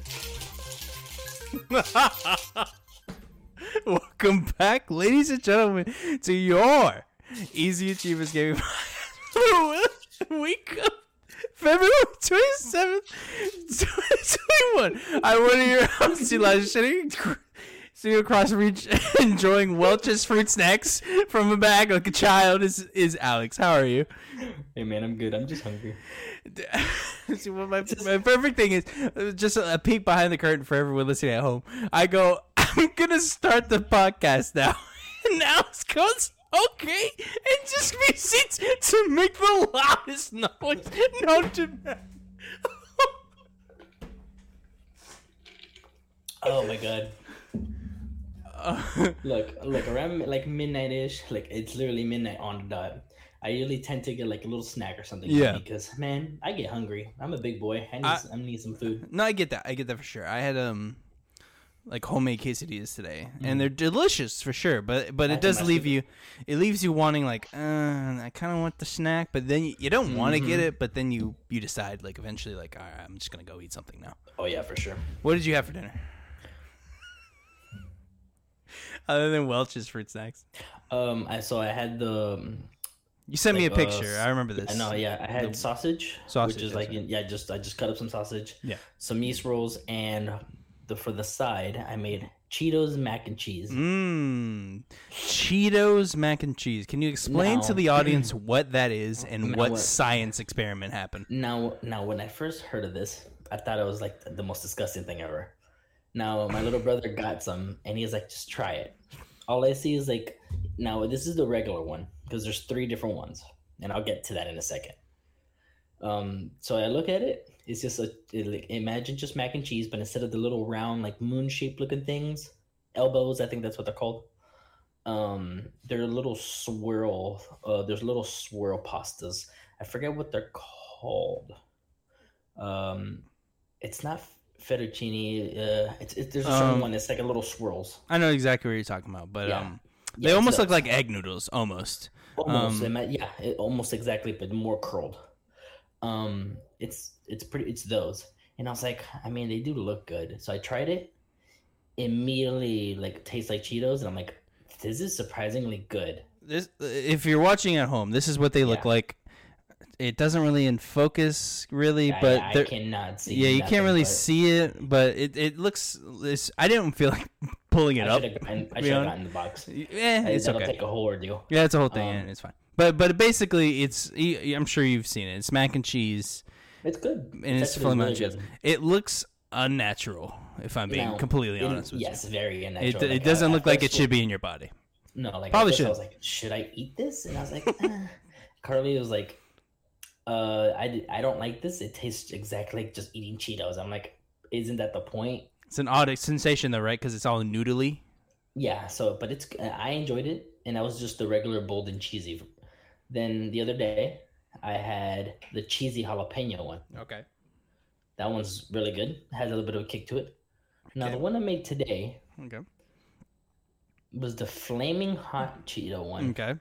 Welcome back, ladies and gentlemen, to your Easy Achievers Gaming Week of February 27th, 2021. I'm one of your hosts, Elijah Sitting, sitting across reach, enjoying Welch's fruit snacks from a bag like a child, is, is Alex. How are you? Hey man, I'm good. I'm just hungry. See, what my, my perfect thing is just a peek behind the curtain for everyone listening at home. I go, I'm gonna start the podcast now, and Alex goes, okay, and just proceeds to make the loudest noise known to man. Oh my god. look, look, around like midnight ish, like it's literally midnight on the dot. I usually tend to get like a little snack or something. Yeah. Because man, I get hungry. I'm a big boy. I need, I- I, need some food. No, I get that. I get that for sure. I had um like homemade quesadillas today, and they're delicious for sure. But but I it does leave you, it leaves you wanting like, uh, I kind of want the snack, but then you, you don't want to get it. But then you you decide like eventually like, all right, I'm just gonna go eat something now. Oh yeah, for sure. What did you have for dinner? Other than Welch's fruit snacks, Um, I so I had the. You sent me a Like, uh, picture. I remember this. I know, yeah. I had The- sausage, Sausage, which is like yeah, just I just cut up some sausage, Yeah. some yeast rolls, and the for the side I made Cheetos mac and cheese. Mmm. Cheetos mac and cheese. Can you explain to the audience what that is and what what- science experiment happened? Now, now, when I first heard of this, I thought it was like the most disgusting thing ever. Now, my little brother got some, and he's like, "Just try it." All I see is like, now this is the regular one because there's three different ones, and I'll get to that in a second. Um, so I look at it. It's just a it, like, imagine just mac and cheese, but instead of the little round like moon shaped looking things, elbows, I think that's what they're called. Um, they're little swirl. Uh, there's little swirl pastas. I forget what they're called. Um, it's not fettuccine. Uh, it's, it's there's a certain Um, one. It's like a little swirls. I know exactly what you're talking about, but Yeah. um, they it's almost look like egg noodles, almost. Almost. um, yeah, it, almost exactly, but more curled. Um, it's it's pretty. It's those, and I was like, I mean, they do look good. So I tried it. Immediately, like tastes like Cheetos, and I'm like, this is surprisingly good. This, if you're watching at home, this is what they look Yeah. like. It doesn't really in focus, really, I- but I, cannot see. yeah, you nothing can't really see it, but it, it looks. It's, I didn't feel like pulling it I up. should have gotten, I should have gotten the box. I- it's That'll okay. take a whole ordeal. Yeah, it's a whole thing, Um, and it's fine. But but basically, it's i'm sure you've seen it. It's mac and cheese, It's good. and it's, fully really cheese. It looks unnatural, if I'm being Now, completely honest with yes, very you. unnatural. It, Like, it doesn't I- look like it should be in your body. No, like Probably should. I was like, should I eat this? And I was like, eh. Carly was like, uh, I, I don't like this. It tastes exactly like just eating Cheetos. I'm like, isn't that the point? It's an odd sensation, though, right? Because it's all noodly. Yeah. So, but it's I enjoyed it, and that was just the regular bold and cheesy. Then the other day, I had the cheesy jalapeno one. Okay. That one's really good. Has a little bit of a kick to it. Now Okay. the one I made today Okay. was the flaming hot Cheeto one. Okay.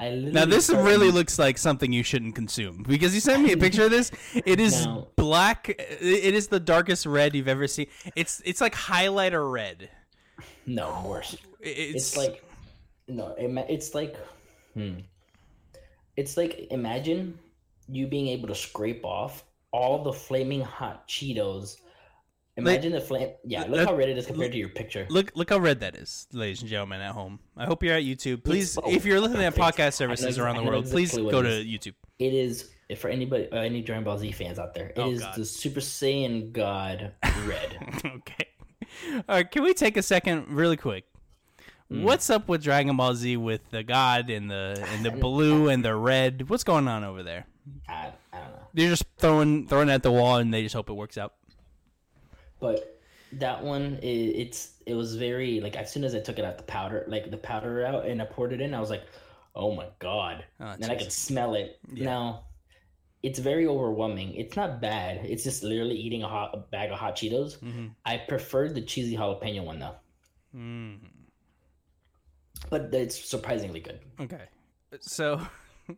I Now this started- really looks like something you shouldn't consume because you sent me a picture of this. It is Now- black. It is the darkest red you've ever seen. It's it's like highlighter red. no worse. It's, It's, like no, it's like hmm. It's like imagine you being able to scrape off all the flaming hot Cheetos. Imagine the flame. Yeah, look that- how red it is compared to your picture. look look how red that is, ladies and gentlemen at home. I hope you're at YouTube. Please, oh, if you're listening at podcast services know around the exa- I know world, please go to. YouTube. It is if for anybody, uh, any Dragon Ball Z fans out there, it is Oh, God. the Super Saiyan God red. okay. All right, can we take a second, really quick? Hmm. What's up with Dragon Ball Z with the God and the and the blue and the red? What's going on over there? I, I don't know. They're just throwing throwing it at the wall and they just hope it works out. But that one, it, it's it was very like as soon as I took it out the powder, like the powder out, and I poured it in, I was like, oh my god, Oh, and I could smell it. Yeah. Now, it's very overwhelming. It's not bad. It's just literally eating a hot a bag of hot Cheetos. Mhm. I preferred the cheesy jalapeno one though, Mm. but it's surprisingly good. Okay. So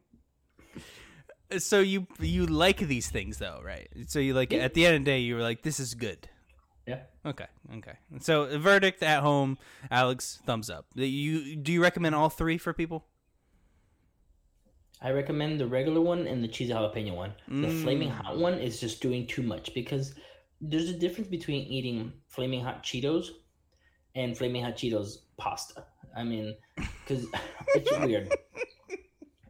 So you you like these things though, right? So you like at the end of the day you were like this is good. Okay. Okay. So the verdict at home, Alex, thumbs up. Do You do you recommend all three for people? I recommend the regular one and the cheesy jalapeno one. The Mm. flaming hot one is just doing too much because there's a difference between eating flaming hot Cheetos and flaming hot Cheetos pasta. I mean, because it's weird.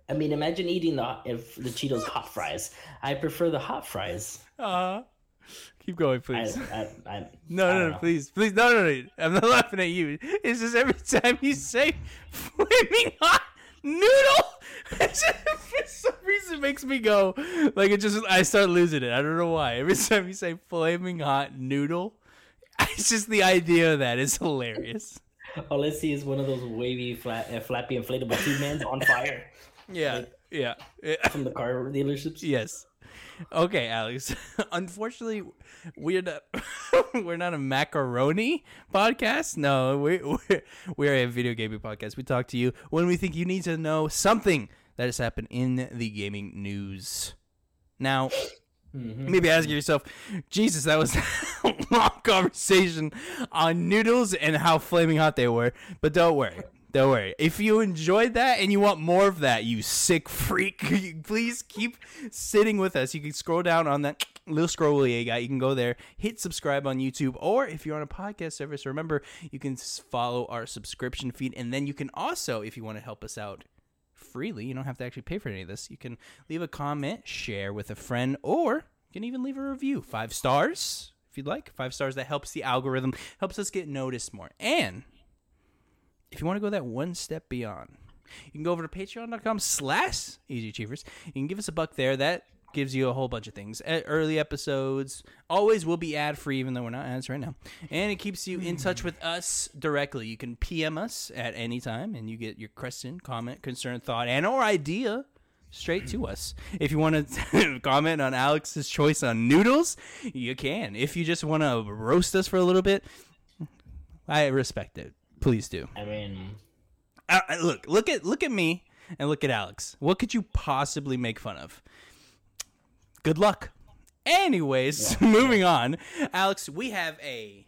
I mean, imagine eating the if the Cheetos hot fries. I prefer the hot fries. Uh keep going, please. I, I, no, I no, don't no, please, please, no, no, no. I'm not laughing at you. It's just every time you say flaming hot noodle, it just, for some reason makes me go like it just. I start losing it. I don't know why. Every time you say flaming hot noodle, it's just the idea of that is hilarious. All I see is one of those wavy, flat, uh, flappy inflatable tube mans on fire Yeah, yeah. yeah. from the car dealerships. Yes. Okay, Alex. Unfortunately, we're not we're not a macaroni podcast. No, we we're, we're a video gaming podcast. We talk to you when we think you need to know something that has happened in the gaming news. Now, Mhm. maybe ask yourself, Jesus, that was a long conversation on noodles and how flaming hot they were. But don't worry. Don't worry. If you enjoyed that and you want more of that, you sick freak, please keep sitting with us. You can scroll down on that little scroll you got. You can go there, hit subscribe on YouTube, or if you're on a podcast service, remember you can follow our subscription feed. And then you can also, if you want to help us out freely. You don't have to actually pay for any of this. You can leave a comment, share with a friend, or you can even leave a review. Five stars, if you'd like. Five stars that helps the algorithm, helps us get noticed more. And if you want to go that one step beyond, you can go over to patreon.com slash easyachievers. You can give us a buck there. That gives you a whole bunch of things. Early episodes always will be ad free, even though we're not ads right now. And it keeps you in touch with us directly. You can PM us at any time, and you get your question, comment, concern, thought, and or idea straight to us. If you want to comment on Alex's choice on noodles, you can. If you just want to roast us for a little bit, I respect it. Please do. I mean, Uh, uh, look, look at look at me and look at Alex. What could you possibly make fun of? Good luck. Anyways, moving on. Alex, we have a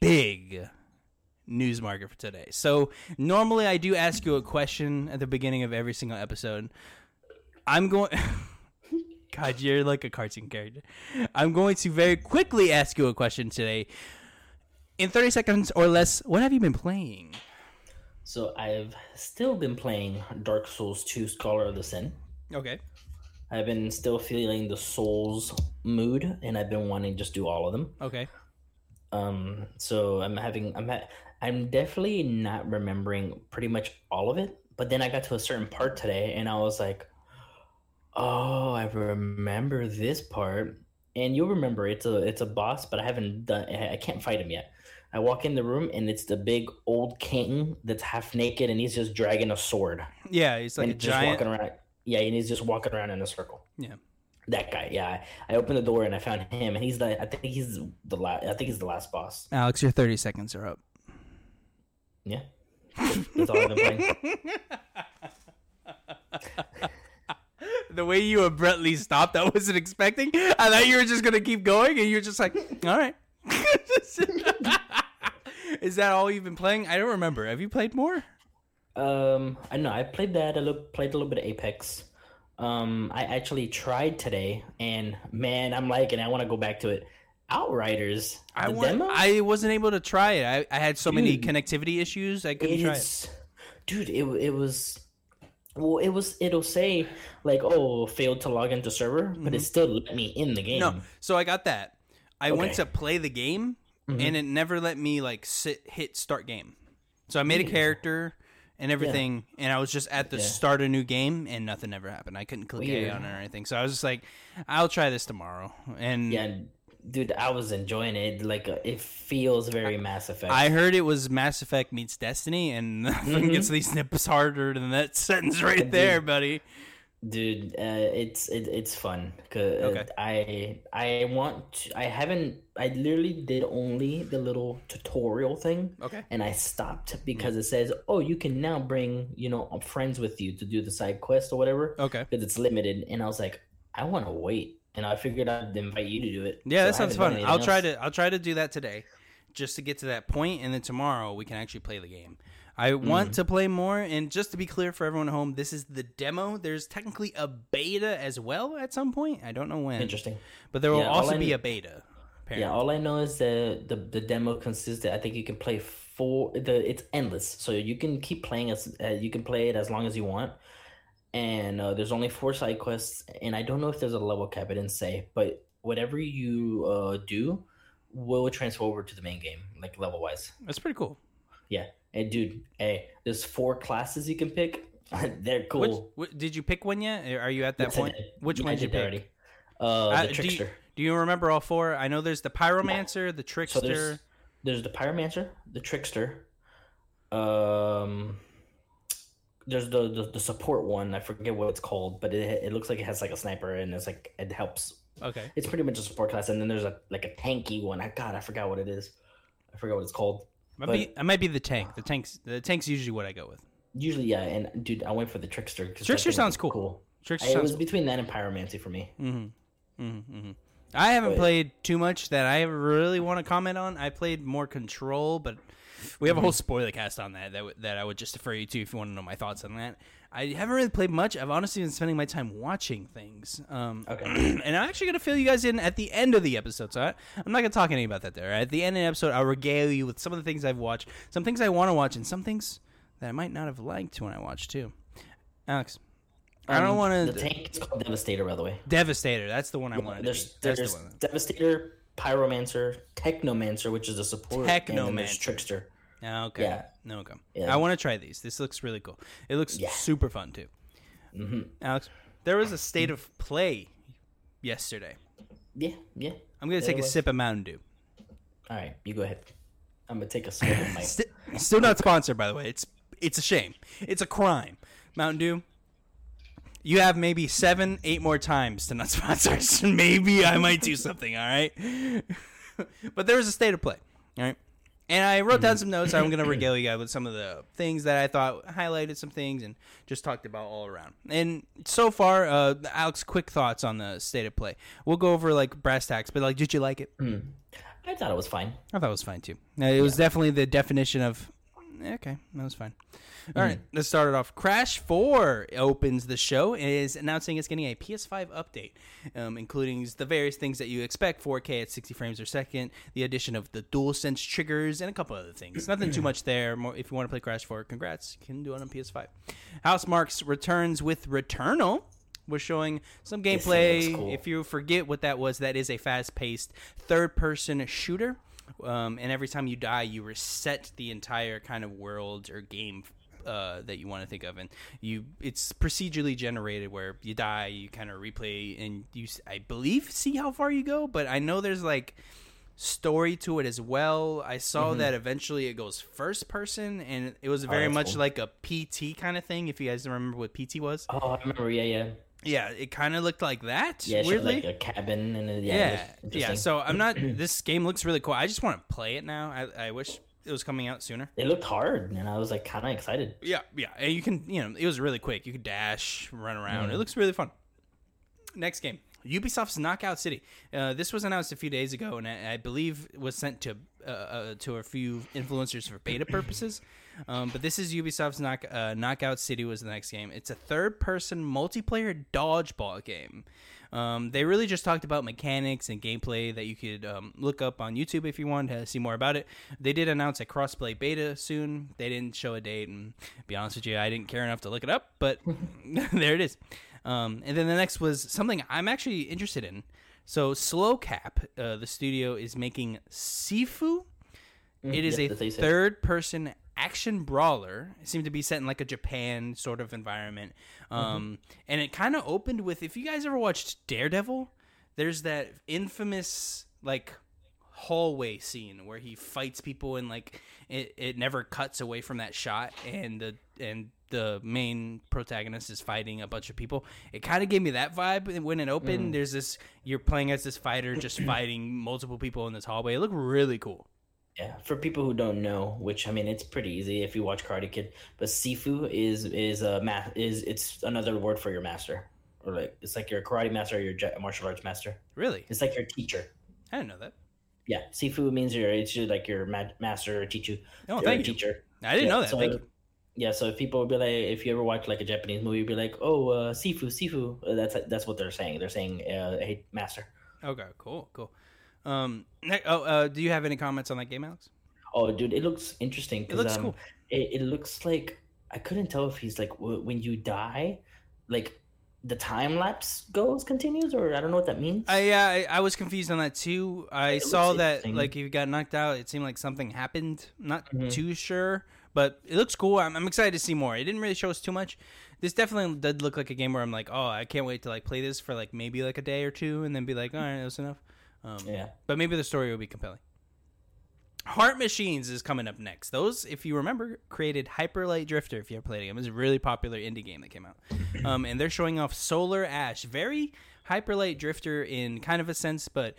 big news market for today. So, normally I do ask you a question at the beginning of every single episode. I'm going God, you're like a cartoon character. I'm going to very quickly ask you a question today. In 30 seconds or less, what have you been playing? so I've still been playing Dark Souls 2 Scholar of the Sin. Okay. I've been still feeling the Souls mood, and I've been wanting to just do all of them. Okay. Um, so I'm having, I'm, ha- I'm definitely not remembering pretty much all of it. But then I got to a certain part today, and I was like, "Oh, I remember this part." And you'll remember it's a it's a boss, but I haven't done. I I can't fight him yet. I walk in the room, and it's the big old king that's half naked, and he's just dragging a sword, Yeah, he's like and a just giant. walking around. Yeah, and he's just walking around in a circle. Yeah. That guy, yeah. I, opened the door and I found him, and he's the. I think he's the last. I think he's the last boss. Alex, your 30 seconds are up. Yeah, that's all I've been playing. the way you abruptly stopped, I wasn't expecting. I thought you were just gonna keep going, and you're just like, all right. Is that all you've been playing? I don't remember. Have you played more? Um, I know I played that. I look, played a little bit of Apex. Um, I actually tried today, and man, I'm liking. it. I want to go back to it. Outriders, I want, demo. I wasn't able to try it. I, I had so many connectivity issues. I couldn't try it. dude, it it was. Well, it was. It'll say like, "Oh, failed to log into server," but it still let me in the game. Mm-hmm. No, so I got that. I went to play the game, Mhm. and it never let me like sit hit start game. So I made a character and everything, and I was just at the Yeah. start a new game, and nothing ever happened. I couldn't click A on it or anything. So I was just like, I'll try this tomorrow. And Yeah, dude, I was enjoying it. Like, uh, it feels very Mass Effect. I heard it was Mass Effect meets Destiny, and nothing Mhm. gets these nips harder than that sentence right there, buddy. Dude uh, it's it, it's fun 'cause, uh, Okay. i i want to, i haven't i literally did only the little tutorial thing Okay. and i stopped because it says oh you can now bring you know friends with you to do the side quest or whatever Okay. because it's limited and i was like i want to wait and I figured I'd invite you to do it. Yeah, So that sounds fun. I'll try to I'll try to do that today, just to get to that point, and then tomorrow we can actually play the game. I want to play more, and just to be clear for everyone at home, this is the demo. There's technically a beta as well at some point. I don't know when, Interesting. but there will Yeah, also be kn- a beta. Apparently. Yeah, all I know is that the the demo consists. That I think you can play four. The it's endless, so you can keep playing as uh, you can play it as long as you want. And uh, there's only four side quests, and I don't know if there's a level cap. It didn't say, but whatever you uh, do will transfer over to the main game, like level wise. That's pretty cool. Yeah, and dude, hey, there's four classes you can pick. They're Which, cool. wh- did you pick one yet? Are you at that Yes, point? Which Yeah, one did you pick? already? Uh, Uh, the do you- trickster. Do you remember all four? I know there's the pyromancer, the So trickster. there's there's the pyromancer, the trickster. Um, there's the, the the support one. I forget what it's called, but it it looks like it has like a sniper and it's like it helps. okay. It's pretty much a support class, and then there's a like a tanky one. I God, I forgot what it is. I forgot what it's called. Might but- be, it might be the tank. The tanks. The tank's usually what I go with. Usually, yeah. And dude, I went for the trickster. Trickster sounds cool. Cool. Trickster it sounds was between that and pyromancy for me. Mm-hmm. Mm-hmm. mm-hmm. I haven't But- played too much that I really want to comment on. I played more Control, but we have a whole spoiler cast on that that, that I would just defer you to if you want to know my thoughts on that. I haven't really played much. I've honestly been spending my time watching things. Um, Okay. and I'm actually going to fill you guys in at the end of the episode. So I, I'm not going to talk anything about that there. At the end of the episode, I'll regale you with some of the things I've watched, some things I want to watch, and some things that I might not have liked when I watched too. Alex, I don't Um, want The to. tank is called Devastator, by the way. Devastator. That's the one I wanted to There's, be. There's the. Devastator, Pyromancer, Technomancer, which is a support, and then there's Trickster. Ah, Okay. Yeah. No, okay. Yeah. I want to try these. This looks really cool. It looks Yeah. super fun too. hmm Alex, there was a state of play yesterday. Yeah, yeah. I'm gonna There take a was. sip of Mountain Dew. All right, you go ahead. I'm gonna take a sip of my. St- still not sponsored, by the way. It's it's a shame. It's a crime. Mountain Dew. You have maybe seven, eight more times to not sponsor us. Maybe I might do something. All right. but there was a state of play. All right. And I wrote down some notes. I'm going to regale you guys with some of the things that I thought highlighted some things and just talked about all around. And so far, uh, Alex, quick thoughts on the state of play. We'll go over like brass tacks, but like, did you like it? I thought it was fine. I thought it was fine too. It was definitely the definition of eh, okay, that was fine. All right, let's start it off. Crash 4 opens the show and is announcing it's getting a PS5 update, um, including the various things that you expect 4K at 60 frames per second, the addition of the DualSense triggers, and a couple other things. Nothing too much there. More, if you want to play Crash 4, congrats. You can do it on PS5. House Marks returns with Returnal. We're showing some gameplay. cool. If you forget what that was, that is a fast paced third person shooter. Um, and every time you die, you reset the entire kind of world or game uh, that you want to think of, and you it's procedurally generated where you die, you kind of replay, and you I believe see how far you go, but I know there's like story to it as well. I saw that eventually it goes first person, and it was very Mm-hmm. Oh, much cool. like a PT kind of thing. If you guys remember what PT was, Oh, I remember. Yeah, yeah, yeah, it kind of looked like that. yeah. Weirdly, like a cabin and it, yeah, yeah, yeah. So I'm not. This game looks really cool. I just want to play it now. I, I wish it was coming out sooner. it looked hard, and I was like kind of excited. Yeah, yeah. And you can, you know, it was really quick. You could dash, run around. Mm. It looks really fun. Next game, Ubisoft's Knockout City. Uh, this was announced a few days ago, and I, I believe was sent to uh, uh, to a few influencers for beta purposes. Um, but this is Ubisoft's knock, uh, Knockout City was the next game. It's a third-person multiplayer dodgeball game. Um, they really just talked about mechanics and gameplay that you could um, look up on YouTube if you wanted to see more about it. They did announce a crossplay beta soon. They didn't show a date, and be honest with you, I didn't care enough to look it up. But there it is. Um, and then the next was something I'm actually interested in. So Sloclap, uh, the studio, is making Sifu. It is yep, a that's how you say it. third-person action brawler. It seemed to be set in like a Japan sort of environment, um, and it kind of opened with. If you guys ever watched Daredevil, there's that infamous like hallway scene where he fights people and like it, it never cuts away from that shot and the and the main protagonist is fighting a bunch of people it kind of gave me that vibe when it opened there's this you're playing as this fighter just fighting multiple people in this hallway it looked really cool Yeah, for people who don't know, which I mean, it's pretty easy if you watch Karate Kid. But Sifu is is a ma- is it's another word for your master, or like it's like your karate master or your martial arts master. Really? It's like your teacher. I didn't know that. Yeah, Sifu means your it's your, like your ma- master or teacher. Oh, thank you. teacher. I didn't Yeah, know that. so- Thank you. Yeah, so if people would be like, if you ever watch like a Japanese movie, you'd be like, "Oh, uh, Sifu, Sifu." Uh, That's that's what they're saying. They're saying, uh, "Hey, master." Okay, cool, cool. Um, oh, uh, do you have any comments on that game, Alex? Oh, dude, it looks interesting. It looks um, cool. It, it looks like I couldn't tell if he's like w- when you die, like the time lapse goes continues, or I don't know what that means. I, yeah, I I was confused on that too. I It saw that like if you got knocked out, it seemed like something happened. Not Mhm. too sure, but it looks cool. I'm, I'm excited to see more. It didn't really show us too much. This definitely did look like a game where I'm like, oh, I can't wait to like play this for like maybe like a day or two, and then be like, all right, that's enough. Um, yeah, but maybe the story will be compelling. Heart Machines is coming up next. Those, if you remember, created Hyper Light Drifter. If you ever played it, it was a really popular indie game that came out, um, and they're showing off Solar Ash, very Hyper Light Drifter in kind of a sense, but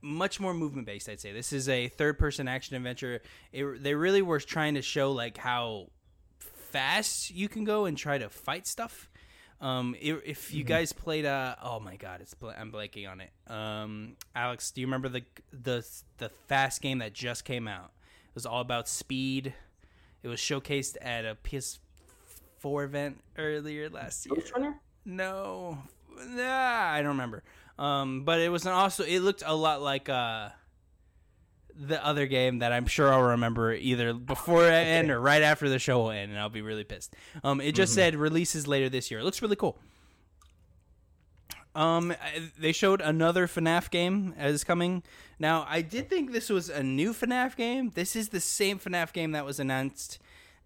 much more movement based. I'd say this is a third person action adventure. It, they really were trying to show like how fast you can go and try to fight stuff. Um, i- if you guys played, uh, oh my god, it's bl- I'm blanking on it. Um, Alex, do you remember the the the fast game that just came out? It was all about speed. It was showcased at a PS4 event earlier last year. Ghostrunner. No, nah, I don't remember. Um, but it was an also. It looked a lot like uh, the other game that I'm sure I'll remember either before it end or right after the show will end, and I'll be really pissed. Um, it just said releases later this year. It looks really cool. Um, they showed another FNAF game as coming. Now, I did think this was a new FNAF game. This is the same FNAF game that was announced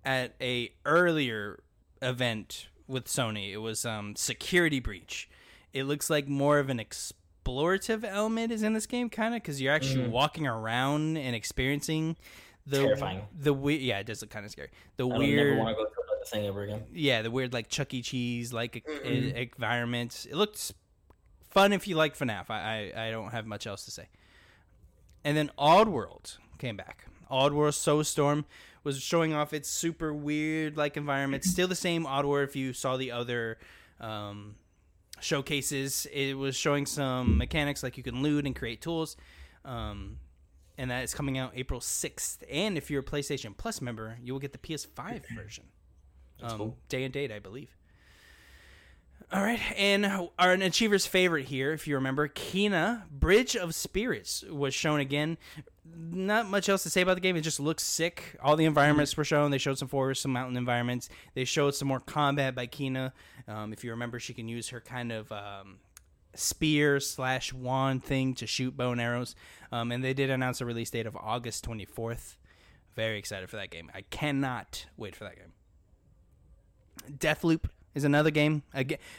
at a earlier event with Sony. It was um Security Breach. It looks like more of an explorative element is in this game, kind of, because you're actually walking around and experiencing the Terrifying. The we- yeah, it does look kind of scary. The I weird never want to go through thing ever again. yeah, the weird like Chuck E. Cheese like environment. It looks fun if you like FNAF. I, I I don't have much else to say. And then Oddworld came back. Oddworld Soulstorm was showing off its super weird like environment. Still the same Oddworld if you saw the other um, showcases. It was showing some mechanics like you can loot and create tools. Um, and that is coming out April 6th. And if you're a PlayStation Plus member, you will get the PS5 version That's um, cool. day and date, I believe. All right, and our an achiever's favorite here, if you remember, Kena Bridge of Spirits was shown again. Not much else to say about the game. It just looks sick. All the environments were shown. They showed some forest, some mountain environments. They showed some more combat by Kena. Um, if you remember, she can use her kind of um, spear slash wand thing to shoot bow and arrows. Um, and they did announce a release date of August twenty fourth. Very excited for that game. I cannot wait for that game. Deathloop is another game.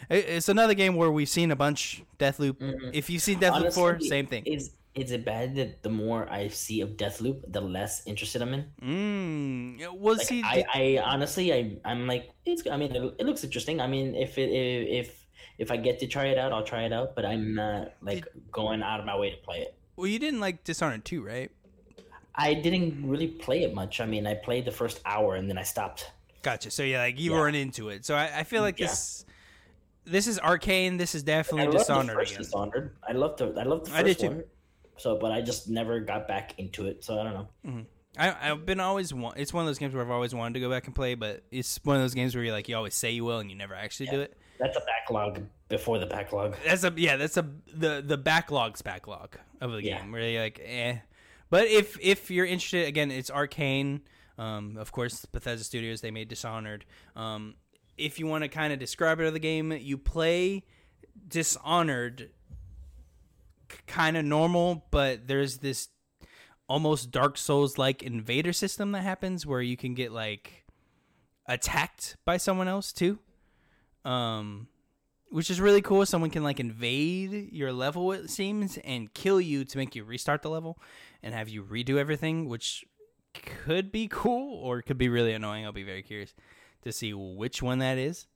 It's another game where we've seen a bunch. Deathloop. Mhm. If you've seen Deathloop before, Honestly, same thing. Is is it bad that the more I see of Deathloop, the less interested I'm in? Mm. Well, Like, see, I, I honestly, I, I'm like, it's. I mean, it, it looks interesting. I mean, if it, if if I get to try it out, I'll try it out. But I'm not like going out of my way to play it. well, you didn't like Dishonored 2, right? I didn't really play it much. I mean, I played the first hour and then I stopped. Gotcha. So yeah, like you Yeah. weren't into it. So I, I feel like Yeah. this. This is Arkane. This is definitely I love the Dishonored first. Dishonored. I love the I love the first I did too. one. So, but I just never got back into it. So I don't know. I, I've been always want. It's one of those games where I've always wanted to go back and play, but it's one of those games where you like you always say you will and you never actually do it. That's a backlog before the backlog. That's a yeah. That's a the the backlogs backlog of the game Yeah. where you're like eh. But if if you're interested, again, it's Arkane. Um, of course, Bethesda Studios they made Dishonored. Um, if you want to kind of describe it of the game, you play Dishonored, kind of normal, but there's this almost Dark Souls like invader system that happens where you can get like attacked by someone else too. Um, which is really cool. Someone can like invade your level, it seems, and kill you to make you restart the level and have you redo everything, which could be cool or could be really annoying. I'll be very curious to see which one that is.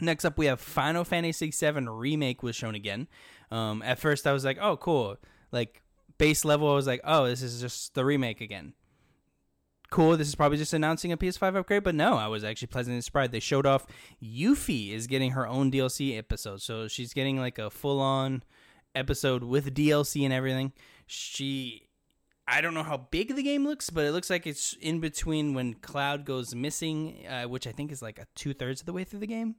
Next up, we have Final Fantasy VII Remake was shown again. Um, at first, I was like, "Oh, cool!" Like base level, I was like, "Oh, this is just the remake again." cool. This is probably just announcing a PS5 upgrade, but no, I was actually pleasantly surprised. They showed off Yuffie is getting her own DLC episode, so she's getting like a full on episode with DLC and everything. She I don't know how big the game looks, but it looks like it's in between when Cloud goes missing, uh, which I think is like a two thirds of the way through the game,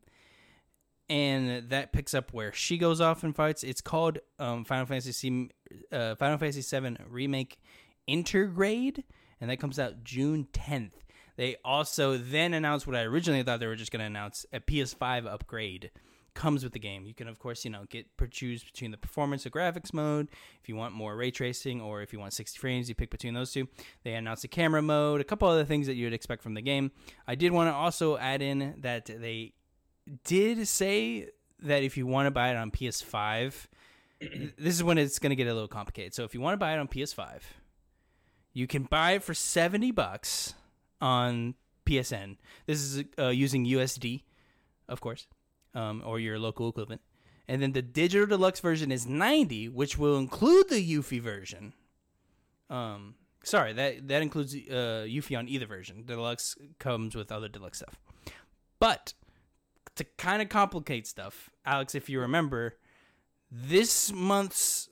and that picks up where she goes off and fights. It's called um, Final Fantasy uh, Final Fantasy VII Remake Intergrade, and that comes out June tenth. They also then announced what I originally thought they were just going to announce a PS5 upgrade comes with the game. You can, of course, you know, get choose between the performance or graphics mode. If you want more ray tracing, or if you want 60 frames, you pick between those two. They announced the camera mode, a couple other things that you would expect from the game. I did want to also add in that they did say that if you want to buy it on PS5, this is when it's going to get a little complicated. So if you want to buy it on PS5, you can buy it for 70 bucks on PSN. This is uh, using USD, of course um, or your local equivalent. And then the digital deluxe version is 90, which will include the Yuffie version. Um, sorry, that that includes uh, Yuffie on either version. Deluxe comes with other deluxe stuff. But to kind of complicate stuff, Alex, if you remember, this month's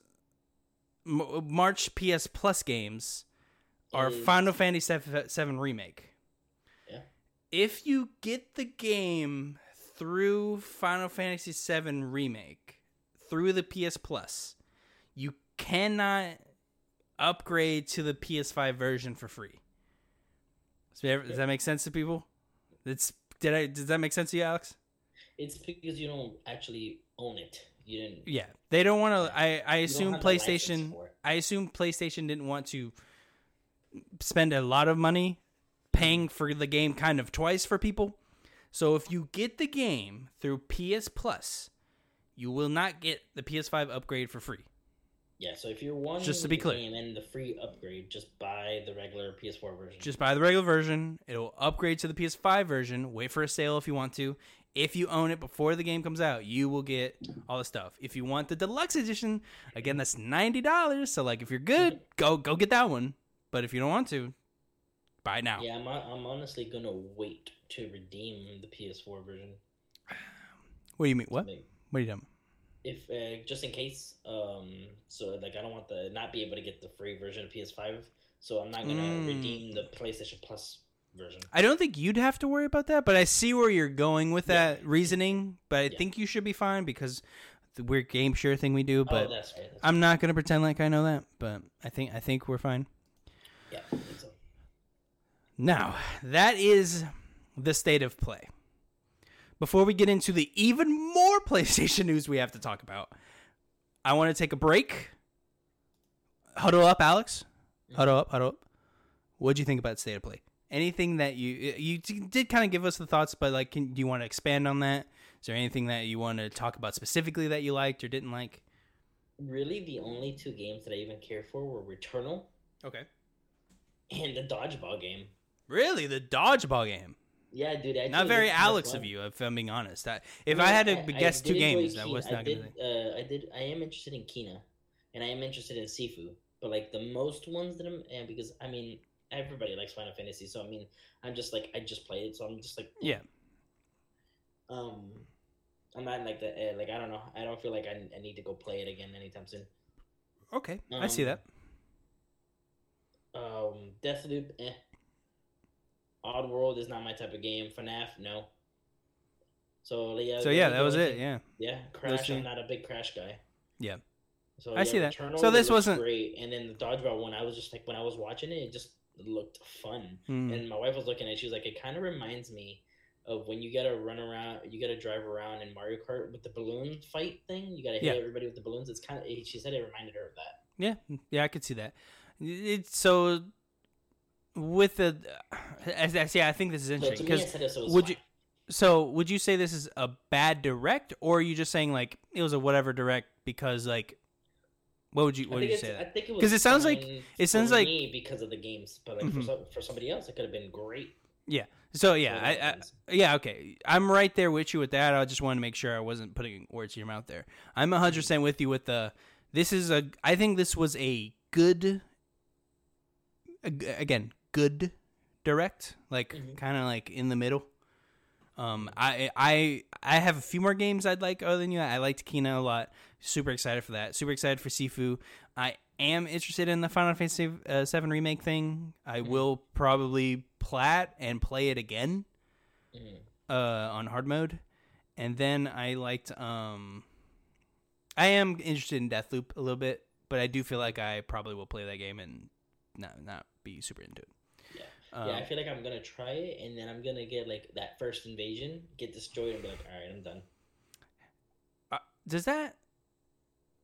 M- March PS Plus games are is... Final Fantasy VII Remake. Yeah. If you get the game through Final Fantasy VII Remake, through the PS Plus, you cannot upgrade to the PS5 version for free. Does that make sense to people? It's did I does that make sense to you, Alex? It's because you don't actually own it. You didn't. Yeah, they don't want to. I I assume PlayStation. I assume PlayStation didn't want to spend a lot of money paying mm. for the game kind of twice for people. So if you get the game through PS Plus, you will not get the PS5 upgrade for free. Yeah, so if you're one just to be clear, and the free upgrade, just buy the regular PS4 version. Just buy the regular version. It'll upgrade to the PS5 version. Wait for a sale if you want to. If you own it before the game comes out, you will get all the stuff. If you want the deluxe edition, again, that's ninety dollars. So like, if you're good, go go get that one. But if you don't want to, buy now. Yeah, I'm I'm honestly gonna wait to redeem the PS4 version. What do you mean? What? What are you doing? If uh, just in case, um, so like I don't want to not be able to get the free version of PS5, so I'm not gonna mm. redeem the PlayStation Plus version. I don't think you'd have to worry about that, but I see where you're going with that yeah. reasoning. But I yeah. think you should be fine because the weird game share thing we do. Oh, but oh, that's right, that's I'm right. not gonna pretend like I know that. But I think I think we're fine. Yeah. So. Now that is the state of play. Before we get into the even more PlayStation news we have to talk about, I want to take a break. Huddle up, Alex. Mm-hmm. Huddle up, huddle up. What'd you think about state of play? Anything that you you did kind of give us the thoughts, but like, can, do you want to expand on that? Is there anything that you want to talk about specifically that you liked or didn't like? Really, the only two games that I even care for were Returnal. Okay. And the dodgeball game. Really, the dodgeball game. Yeah, dude. Actually, not very Alex of you, if I'm being honest. I, if I, mean, I had to I, guess two games, that was not I did, uh, I did. I am interested in Kena, and I am interested in Sifu. But like the most ones that I'm, and because I mean everybody likes Final Fantasy, so I mean I'm just like I just played it, so I'm just like yeah. Um, I'm not like the uh, like I don't know. I don't feel like I, I need to go play it again anytime soon. Okay, um, I see that. Um, Deathloop, eh. Oddworld is not my type of game. FNAF, no. So yeah. So yeah, that was it. Yeah. Yeah, Crash. I'm not a big Crash guy. Yeah. So I yeah, see that. Returnal so this wasn't great, and then the dodgeball one, I was just like, when I was watching it, it just looked fun. Mm. And my wife was looking at it, she was like, it kind of reminds me of when you gotta run around, you gotta drive around in Mario Kart with the balloon fight thing. You gotta hit yeah. everybody with the balloons. It's kind of. She said it reminded her of that. Yeah, yeah, I could see that. It's so with the as say, I think this is interesting because would you so would you say this is a bad direct, or are you just saying like it was a whatever direct because like what would you what would you say? I think it because it sounds like it sounds like because of the games, but like mm-hmm. for, for somebody else, it could have been great. Yeah. So yeah, I, I, yeah okay. I'm right there with you with that. I just wanted to make sure I wasn't putting words in your mouth there. I'm 100 percent with you with the. This is a. I think this was a good. Again, good direct, like Mhm. kind of like in the middle. Um, I I I have a few more games I'd like other than you. I liked Kena a lot. Super excited for that. Super excited for Sifu. I am interested in the Final Fantasy uh, Seven remake thing. I Mhm. will probably plat and play it again Mhm. uh, on hard mode, and then I liked. Um, I am interested in Deathloop a little bit, but I do feel like I probably will play that game and not not be super into it. Yeah. Um, yeah, I feel like I'm gonna try it, and then I'm gonna get like that first invasion, get destroyed, and be like, all right, I'm done. does that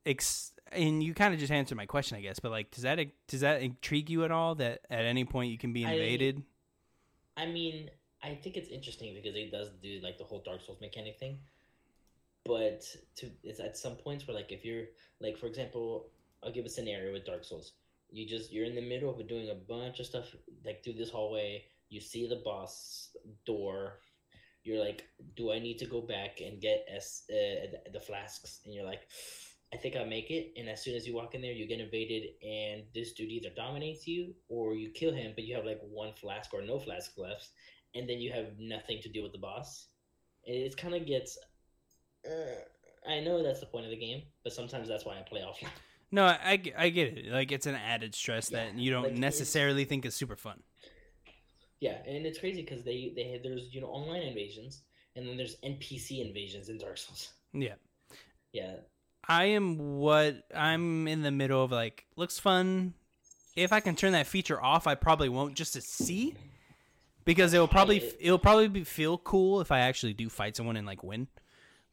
ex- and you kind of just answered my question i guess but like does that does that intrigue you at all that at any point you can be I- invaded I mean, I think it's interesting because it does do like the whole Dark Souls mechanic thing. But to it's at some points where like if you're like for example, I'll give a scenario with Dark Souls. You just you're in the middle of doing a bunch of stuff like through this hallway. You see the boss door. You're like, do I need to go back and get s uh, the flasks? And you're like, I think I'll make it. And as soon as you walk in there, you get invaded, and this dude either dominates you or you kill him, but you have like one flask or no flask left, and then you have nothing to do with the boss. It kind of gets. Uh, I know that's the point of the game, but sometimes that's why I play offline. No I, I get- it. Like it's an added stress that you don't like, necessarily think is super fun. Yeah, and it's crazy because they they there's you know online invasions, and then there's NPC invasions in Dark Souls. yeah. Yeah, i am what i'm in the middle of like looks fun. If i can turn that feature off i probably won't just to see because it'll probably it'll probably be, feel cool if i actually do fight someone and like win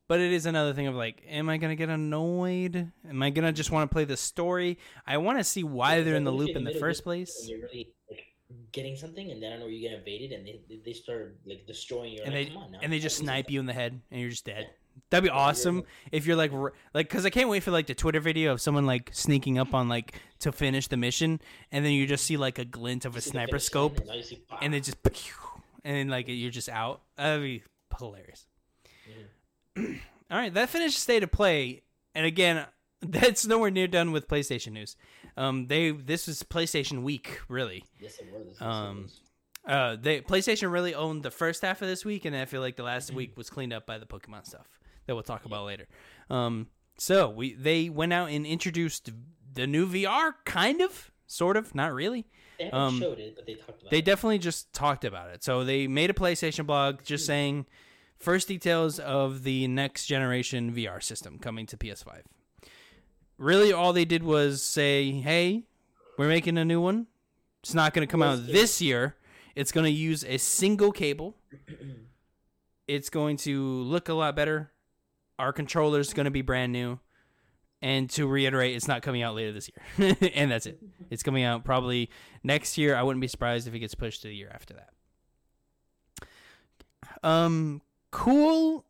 but it is another thing of like am i gonna get annoyed am i gonna just want to play the story i want to see why they're in the like, what if loop in the first place you're really like getting something, and then I don't know you get invaded, and they they- start like destroying you. and like, they now, and they just snipe something." you in the head and you're just dead that'd be awesome if you're like like because i can't wait for like the twitter video of someone like sneaking up on like to finish the mission and then you just see like a glint of a You see the sniper scope and now you see, and then just and then like you're just out. That'd be hilarious. All right, that finished state of play, and again, that's nowhere near done with PlayStation news. Um, they this was PlayStation week, really. Yes, it was. Um, was. Uh, they PlayStation really owned the first half of this week, and I feel like the last week was cleaned up by the Pokemon stuff that we'll talk about later. Um, so we they went out and introduced the new VR, kind of, sort of, not really. They haven't um, showed it, but they talked about They it. definitely just talked about it. So they made a PlayStation blog just saying first details of the next generation VR system coming to PS5. Really, all they did was say, hey, we're making a new one. It's not going to come out this year. It's going to use a single cable. It's going to look a lot better. Our controller's going to be brand new. And to reiterate, it's not coming out later this year. and that's it. It's coming out probably next year. I wouldn't be surprised if it gets pushed to the year after that. Um, cool.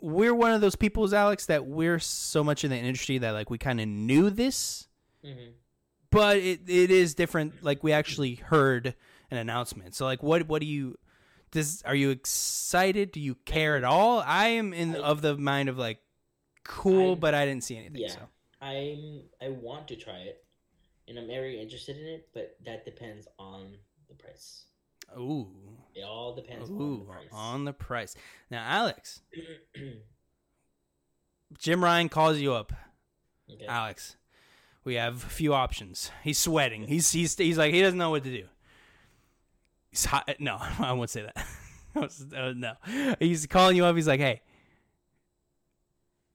We're one of those peoples, Alex, that we're so much in the industry that like we kind of knew this, Mhm. but it, it is different. Like we actually heard an announcement. So like, what what do you? Does are you excited? Do you care at all? I am in I- of the mind of like, cool, I'm- but I didn't see anything. Yeah, So I'm. I want to try it, and I'm very interested in it. But that depends on the price. Ooh, It all depends on the ooh, price. on the price. Now, Alex, Jim Ryan calls you up. okay. Alex, we have a few options. He's sweating. He's he's he's like he doesn't know what to do. He's hot. No, I won't say that. Uh, no, he's calling you up. He's like, hey,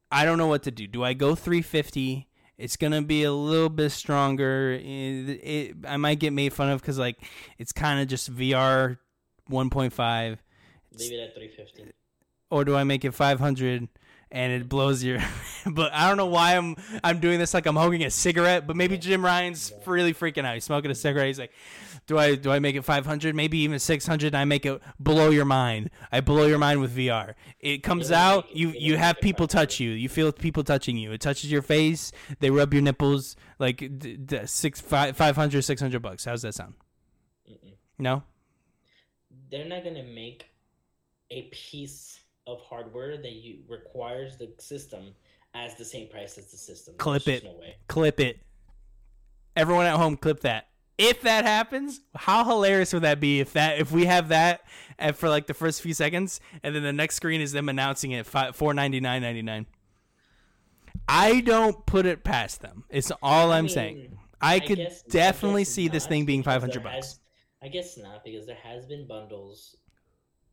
I don't know what to do. Do I go 350? It's gonna be a little bit stronger. It, it, I might get made fun of because like it's kind of just VR 1.5 Leave it at 350. or do I make it 500 and it blows your but I don't know why I'm I'm doing this like I'm holding a cigarette but maybe Jim Ryan's really freaking out he's smoking a cigarette. He's like do I do I make it 500 maybe even 600 and I make it blow your mind. I blow your mind with VR it comes out you you have people touch you. You feel people touching you. It touches your face. They rub your nipples like d- d- six five, 500 600 bucks. How's that sound? Mm-mm. no? They're not gonna make a piece of hardware that you requires the system as the same price as the system. Clip There's it. No way. clip it. Everyone at home clip that if that happens, how hilarious would that be if that if we have that at, for like the first few seconds, and then the next screen is them announcing it four ninety nine ninety nine. I don't put it past them. It's all I'm mean, saying. I could guess- definitely guess see this thing being five hundred bucks. has- I guess not because there has been bundles.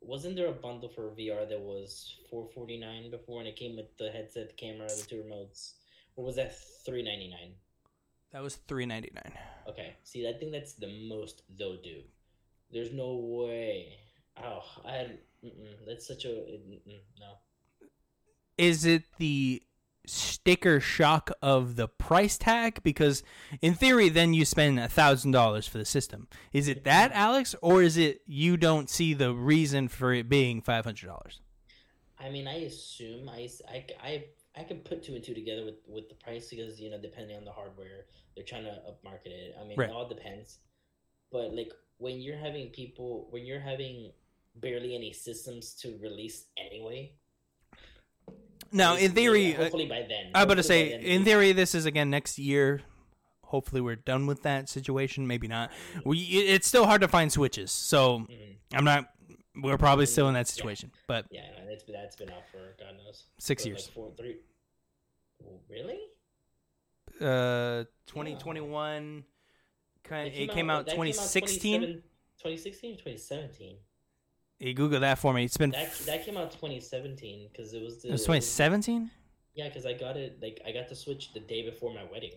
Wasn't there a bundle for VR that was four forty nine before, and it came with the headset, the camera, the two remotes? Or was that three ninety nine? That was three ninety nine. Okay, see, I think that's the most they'll do. There's no way. Oh, I. That's such a no. Is it the sticker shock of the price tag? Because in theory, then you spend a thousand dollars for the system. Is it that, mm-hmm. Alex, or is it you don't see the reason for it being five hundred dollars? I mean, I assume I, I, I, I can put two and two together with, with the price because, you know, depending on the hardware, they're trying to upmarket it. I mean, Right. it all depends. But, like, when you're having people, when you're having barely any systems to release anyway. Now, in theory, uh, hopefully by then. I'm about to say, then in theory, this is again next year. Hopefully, we're done with that situation. Maybe not. We it's still hard to find switches, so Mhm. I'm not. We're probably still in that situation, but Yeah, that's, that's been out for God knows. Six for, years. Like four, three. Oh, Really? uh, 2021. Kind it came out 2016. 2016 or 2017? You Google that for me. It's been. That, that came out 2017 because it was the it was 2017. Yeah, because I got it like I got the Switch the day before my wedding.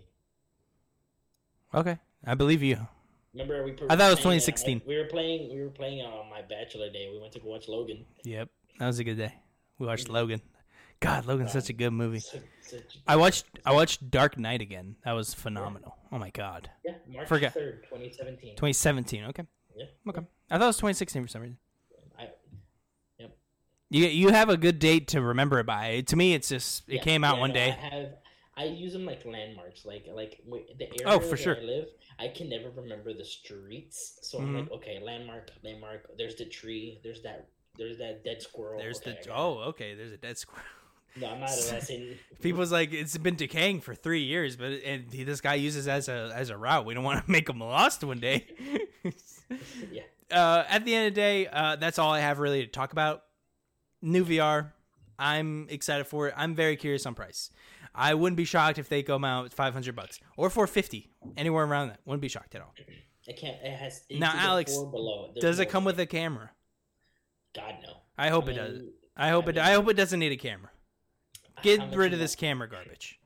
Okay, I believe you. Remember we? I thought it was uh, 2016. we were playing. We were playing on my bachelor day. We went to go watch Logan. Yep, that was a good day. We watched. Logan. God, Logan's such a good movie. Such- I watched I watched Dark Knight again. That was phenomenal. Oh my god. Yeah, March Forget- 3rd, 2017. 2017. Okay. Yeah. Okay. I thought it was 2016 for some reason. I, You you have a good date to remember it by. To me, it's just it yeah, came out yeah, one no, day. I have. I use them like landmarks, like like the area Oh, for where sure. I live. I can never remember the streets, so Mhm. I'm like, okay, landmark, landmark. There's the tree. There's that. There's that dead squirrel. There's okay, the oh okay. There's a dead squirrel. No, I'm not asking. People's like it's been decaying for three years, but and he, this guy uses as a as a route. We don't want to make him lost one day. yeah. uh, at the end of the day, uh, that's all I have really to talk about. New VR, I'm excited for it. I'm very curious on price. I wouldn't be shocked if they come out five hundred bucks or four fifty, anywhere around that. Wouldn't be shocked at all. It can't. It has. Now, Alex, Does it come with a camera? God no. I hope I it does. I hope I it. mean- I hope it doesn't need a camera. Get rid of this camera garbage.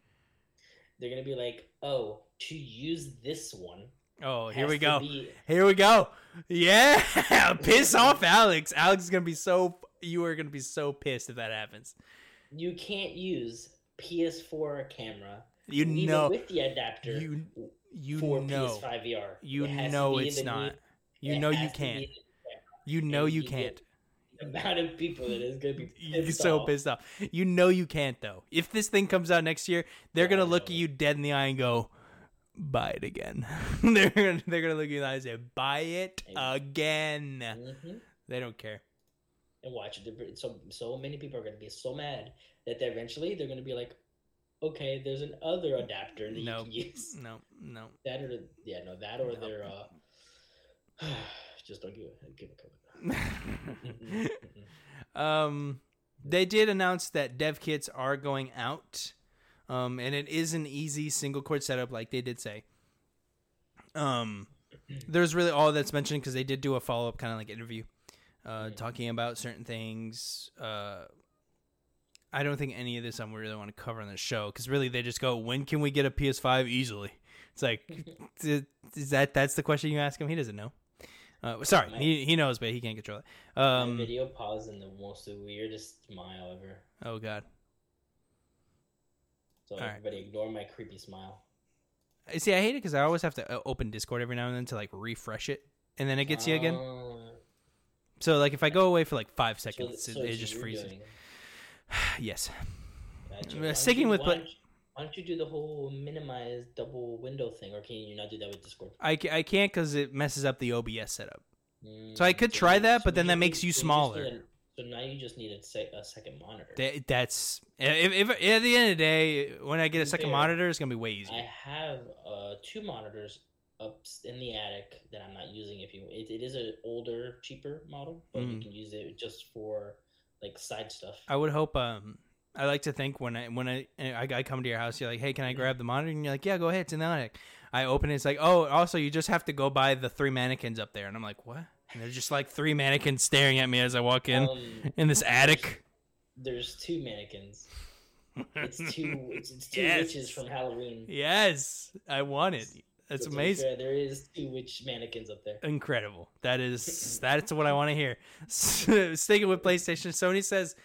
They're gonna be like, oh, to use this one. Oh, here we go. be- Here we go. Yeah, piss off, Alex. Alex is gonna be so. You are gonna be so pissed if that happens. you can't use PS4 camera. You even know. with the adapter You you for know. PS5 VR. You It know it's not. new- You it know you has to be can't. You know you can't. The amount of people that is gonna be pissed so off. pissed off. You know you can't though. If this thing comes out next year, they're gonna look at you dead in the eye and go, "Buy it again." they're gonna, they're gonna look you in the eye and say, "Buy it again." Mhm. They don't care. And watch it. So so many people are gonna be so mad that they eventually they're gonna be like, okay, there's an other adapter that No. you can use. No, no. That or yeah, no, that or No. they're uh, just don't give it give it cover. um, they did announce that dev kits are going out, um, and it is an easy single cord setup, like they did say. Um, there's really all that's mentioned because they did do a follow up kind of like interview, uh, talking about certain things. Uh, I don't think any of this I'm really want to cover on the show because really they just go, "When can we get a PS5 easily?" It's like, is that that's the question you ask him? He doesn't know. Uh, sorry, he he knows, but he can't control it. My Um, video paused in the most weirdest smile ever. oh god. So Alright. everybody ignore my creepy smile. Uh, See, I hate it because I always have to uh, open Discord every now and then to like refresh it, and then it gets you again. So like if I go away for like five seconds, so it, it just freezes. yes. Gotcha. Uh, sticking with why don't you- Why don't you do the whole minimize double window thing, or can you not do that with Discord? I, I can't because it messes up the OBS setup. Mm, So I could so try that, so but then that makes you so smaller. a- so now you just need a, se- a second monitor. That, that's if, if at the end of the day, when I get a second fair, monitor, it's gonna be way easier. I have uh, two monitors up in the attic that I'm not using. If you, it, it is an older, cheaper model, but you Mm. can use it just for like side stuff. I would hope. Um, I like to think when I when I I, I come to your house, you're like, "Hey, can I grab the monitor?" And you're like, "Yeah, go ahead, it's in the attic." I open it, it's like, "Oh, also, you just have to go buy the three mannequins up there," and I'm like, "What?" And there's just like three mannequins staring at me as I walk in Um, in this attic. there's two mannequins. It's two. It's, it's two Yes. witches from Halloween. yes, I want it. That's amazing. there is two witch mannequins up there. Incredible. That is that's what I want to hear. Sticking with PlayStation, Sony says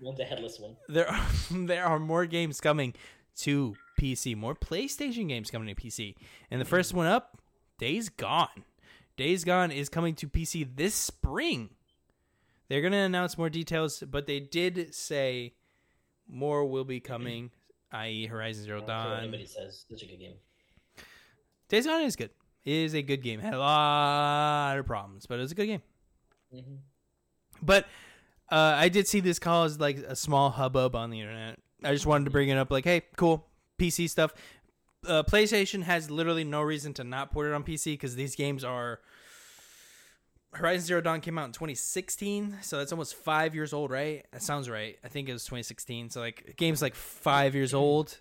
One's a headless one. there are there are more games coming to PC, more PlayStation games coming to PC. And the first one up, Days Gone. Days Gone is coming to PC this spring. They're going to announce more details, but they did say more will be coming, i.e. Horizon Zero I don't care what Dawn. anybody says. Such a good game. Days Gone is good. It is a good game. Had a lot of problems, but it was a good game. hmm But uh, I did see this cause like a small hubbub on the internet. I just wanted to bring it up. Like, hey, cool PC stuff. Uh, PlayStation has literally no reason to not port it on PC because these games are. Horizon Zero Dawn came out in 2016, so that's almost five years old, right? That sounds right. I think it was 2016. So like, game's like five years old.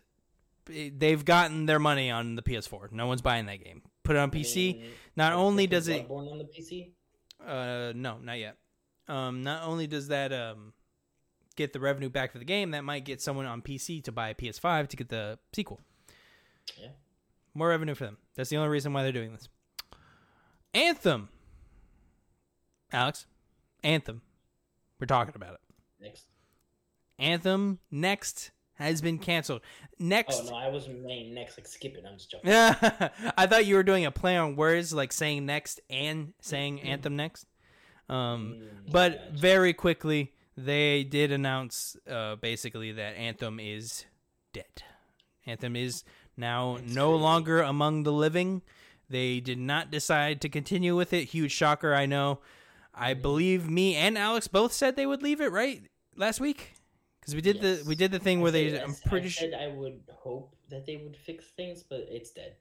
They've gotten their money on the PS4. No one's buying that game. Put it on PC. I mean, Not only does it on the PC. uh, no, not yet. Um, not only does that um get the revenue back for the game, that might get someone on PC to buy a PS5 to get the sequel. Yeah. More revenue for them. That's the only reason why they're doing this. Anthem. Alex, Anthem. We're talking about it. Next. Anthem next has been canceled. Next. Oh no, I was saying next. Like skip it. I'm just joking. Yeah, I thought you were doing a play on words, like saying next and saying anthem next. Um, Mm, but gotcha. very quickly, they did announce uh, basically that Anthem is dead. Anthem is now That's no crazy. longer among the living. They did not decide to continue with it. Huge shocker, I know. I Mhm. believe me and Alex both said they would leave it right last week because we did the we did the thing where they. I'm pretty I sure. I would hope that they would fix things, but it's dead.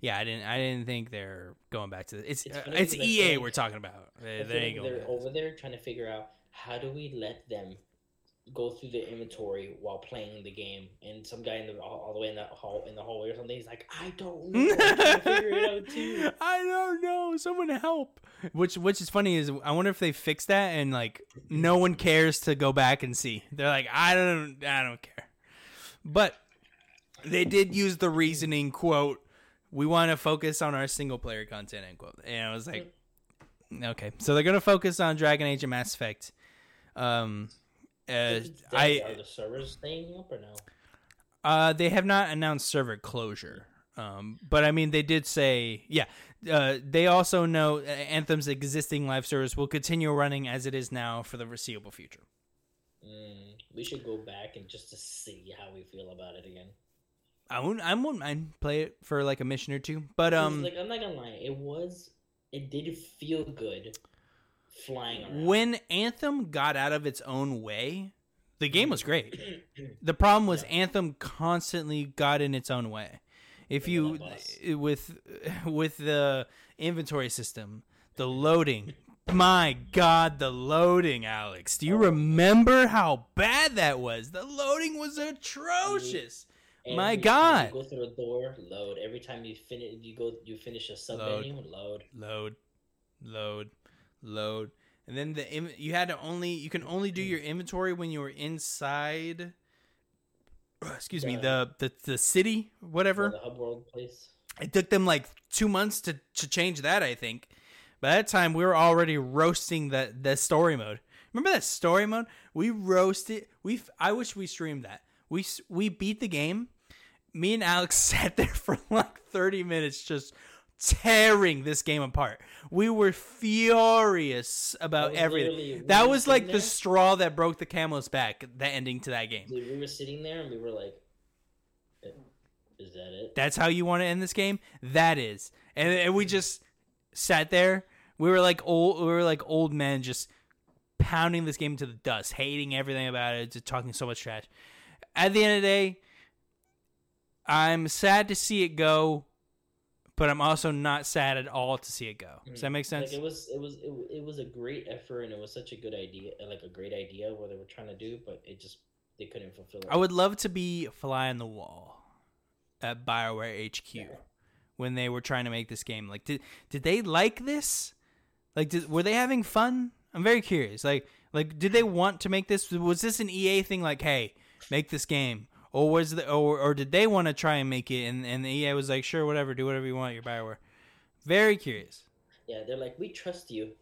Yeah, I didn't. I didn't think they're going back to it's. It's uh, it's EA feel we're talking about. They, they ain't going they're back. over there trying to figure out how do we let them go through the inventory while playing the game, and some guy in the all, all the way in the hall in the hallway or something. He's like, I don't know. Trying figure it out too. I don't know. Someone help. Which which is funny is I wonder if they fixed that and like no one cares to go back and see. They're like I don't I don't care. But they did use the reasoning quote. We want to focus on our single player content end quote. And I was like, okay, so they're gonna focus on Dragon Age and Mass Effect. Um, uh. I are the servers staying up or no? Uh, they have not announced server closure. Um, but I mean, they did say, yeah. Uh, they also know Anthem's existing live service will continue running as it is now for the foreseeable future. Mm, we should go back and just to see how we feel about it again. I won't, I won't mind play it for like a mission or two. But um, like I'm not gonna lie, it was, it did feel good, flying around. when Anthem got out of its own way, the game was great. The problem was Yeah. Anthem constantly got in its own way. If you eh, with with the inventory system, the loading, my god, the loading, Alex. Do you Oh. remember how bad that was? The loading was atrocious. My Every time God. You go through a door, load. Every time you finish, you go, you finish a sub Load. menu, load. Load, load, load, and then the im- you had to only you can only do your inventory when you were inside. Excuse me, the the the city, whatever. The hub world place. It took them like two months to, to change that, I think. By that time, we were already roasting the, the story mode. Remember that story mode? We roasted. We I wish we streamed that. We we beat the game. Me and Alex sat there for like thirty minutes, just tearing this game apart. We were furious about That everything. we That was like sitting the straw that broke the camel's back. The ending to that game. dude, we were sitting there and we were like, "Eh, "Is that it?" That's how you want to end this game. That is, and, and we just sat there. We were like old. We were like old men, just pounding this game to the dust, hating everything about it, just talking so much trash. At the end of the day, I'm sad to see it go, but I'm also not sad at all to see it go. Does that mm. make sense? Like it was, it was, it, it was a great effort, and it was such a good idea, like a great idea what they were trying to do, but it just they couldn't fulfill it. I would love to be fly on the wall at BioWare HQ Yeah. when they were trying to make this game. Like, did did they like this? Like, did, were they having fun? I'm very curious. Like, like, did they want to make this? Was this an EA thing? Like, hey, make this game, or was the or or did they want to try and make it? And and the EA was like, sure, whatever, do whatever you want. You're BioWare. Very curious. Yeah, they're like, we trust you.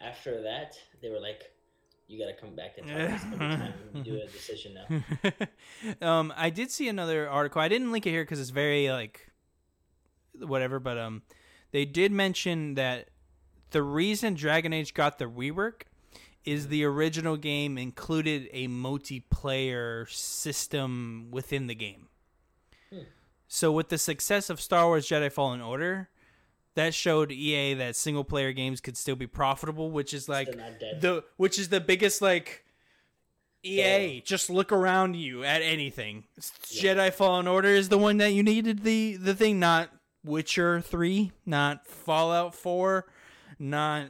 After that, they were like, you got to come back and tell us every time you do a decision now. um, I did see another article. I didn't link it here because it's very like whatever, but um, they did mention that the reason Dragon Age got the rework is the original game included a multiplayer system within the game. Hmm. So with the success of Star Wars Jedi Fallen Order, that showed EA that single player games could still be profitable, which is like Still not dead. the which is the biggest like EA. Just look around you at anything. Yeah. Jedi Fallen Order is the one that you needed the the thing, not Witcher three, not Fallout four, not.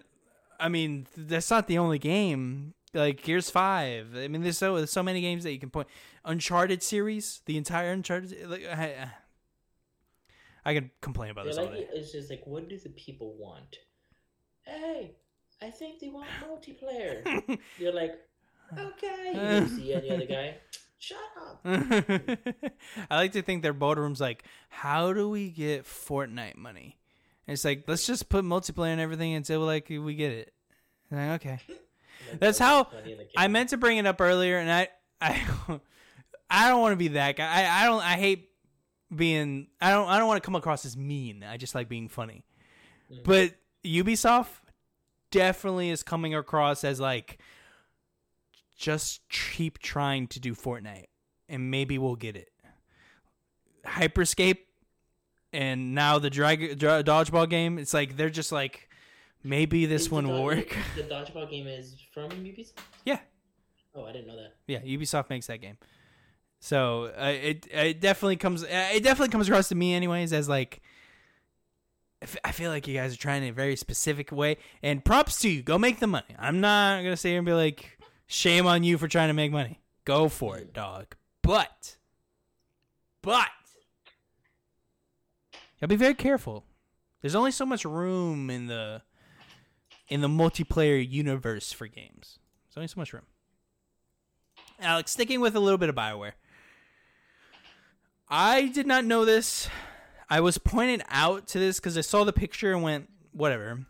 I mean, that's not the only game. Like Gears five. I mean, there's so there's so many games that you can point. Uncharted series, the entire Uncharted. Like, I, I could complain about this all day. it's just like, what do the people want? Hey, I think they want multiplayer. You're like, okay. You don't see any other guy. Shut up. I like to think their boardroom's like, how do we get Fortnite money? And it's like, let's just put multiplayer and everything until like we get it. Like, okay. That's how- plenty in the I meant to bring it up earlier, and I, I, I don't want to be that guy. I, I don't. I hate being. I don't. I don't want to come across as mean. I just like being funny. Mhm. But Ubisoft definitely is coming across as like just keep trying to do Fortnite, and maybe we'll get it. Hyperscape, and now the drag, dra- dodgeball game. It's like they're just like maybe this Is one will dodge- work. The dodgeball game is from Ubisoft. Yeah. Oh, I didn't know that. Yeah, Ubisoft makes that game. So uh, it it definitely comes uh, it definitely comes across to me anyways as like I f- I feel like you guys are trying in a very specific way and props to you go make the money. I'm not gonna sit here and be like shame on you for trying to make money. Go for it, dog. But but you'll be very careful. There's only so much room in the in the multiplayer universe for games. There's only so much room. Alex, sticking with a little bit of Bioware. I did not know this. I was pointed out to this because I saw the picture and went, whatever.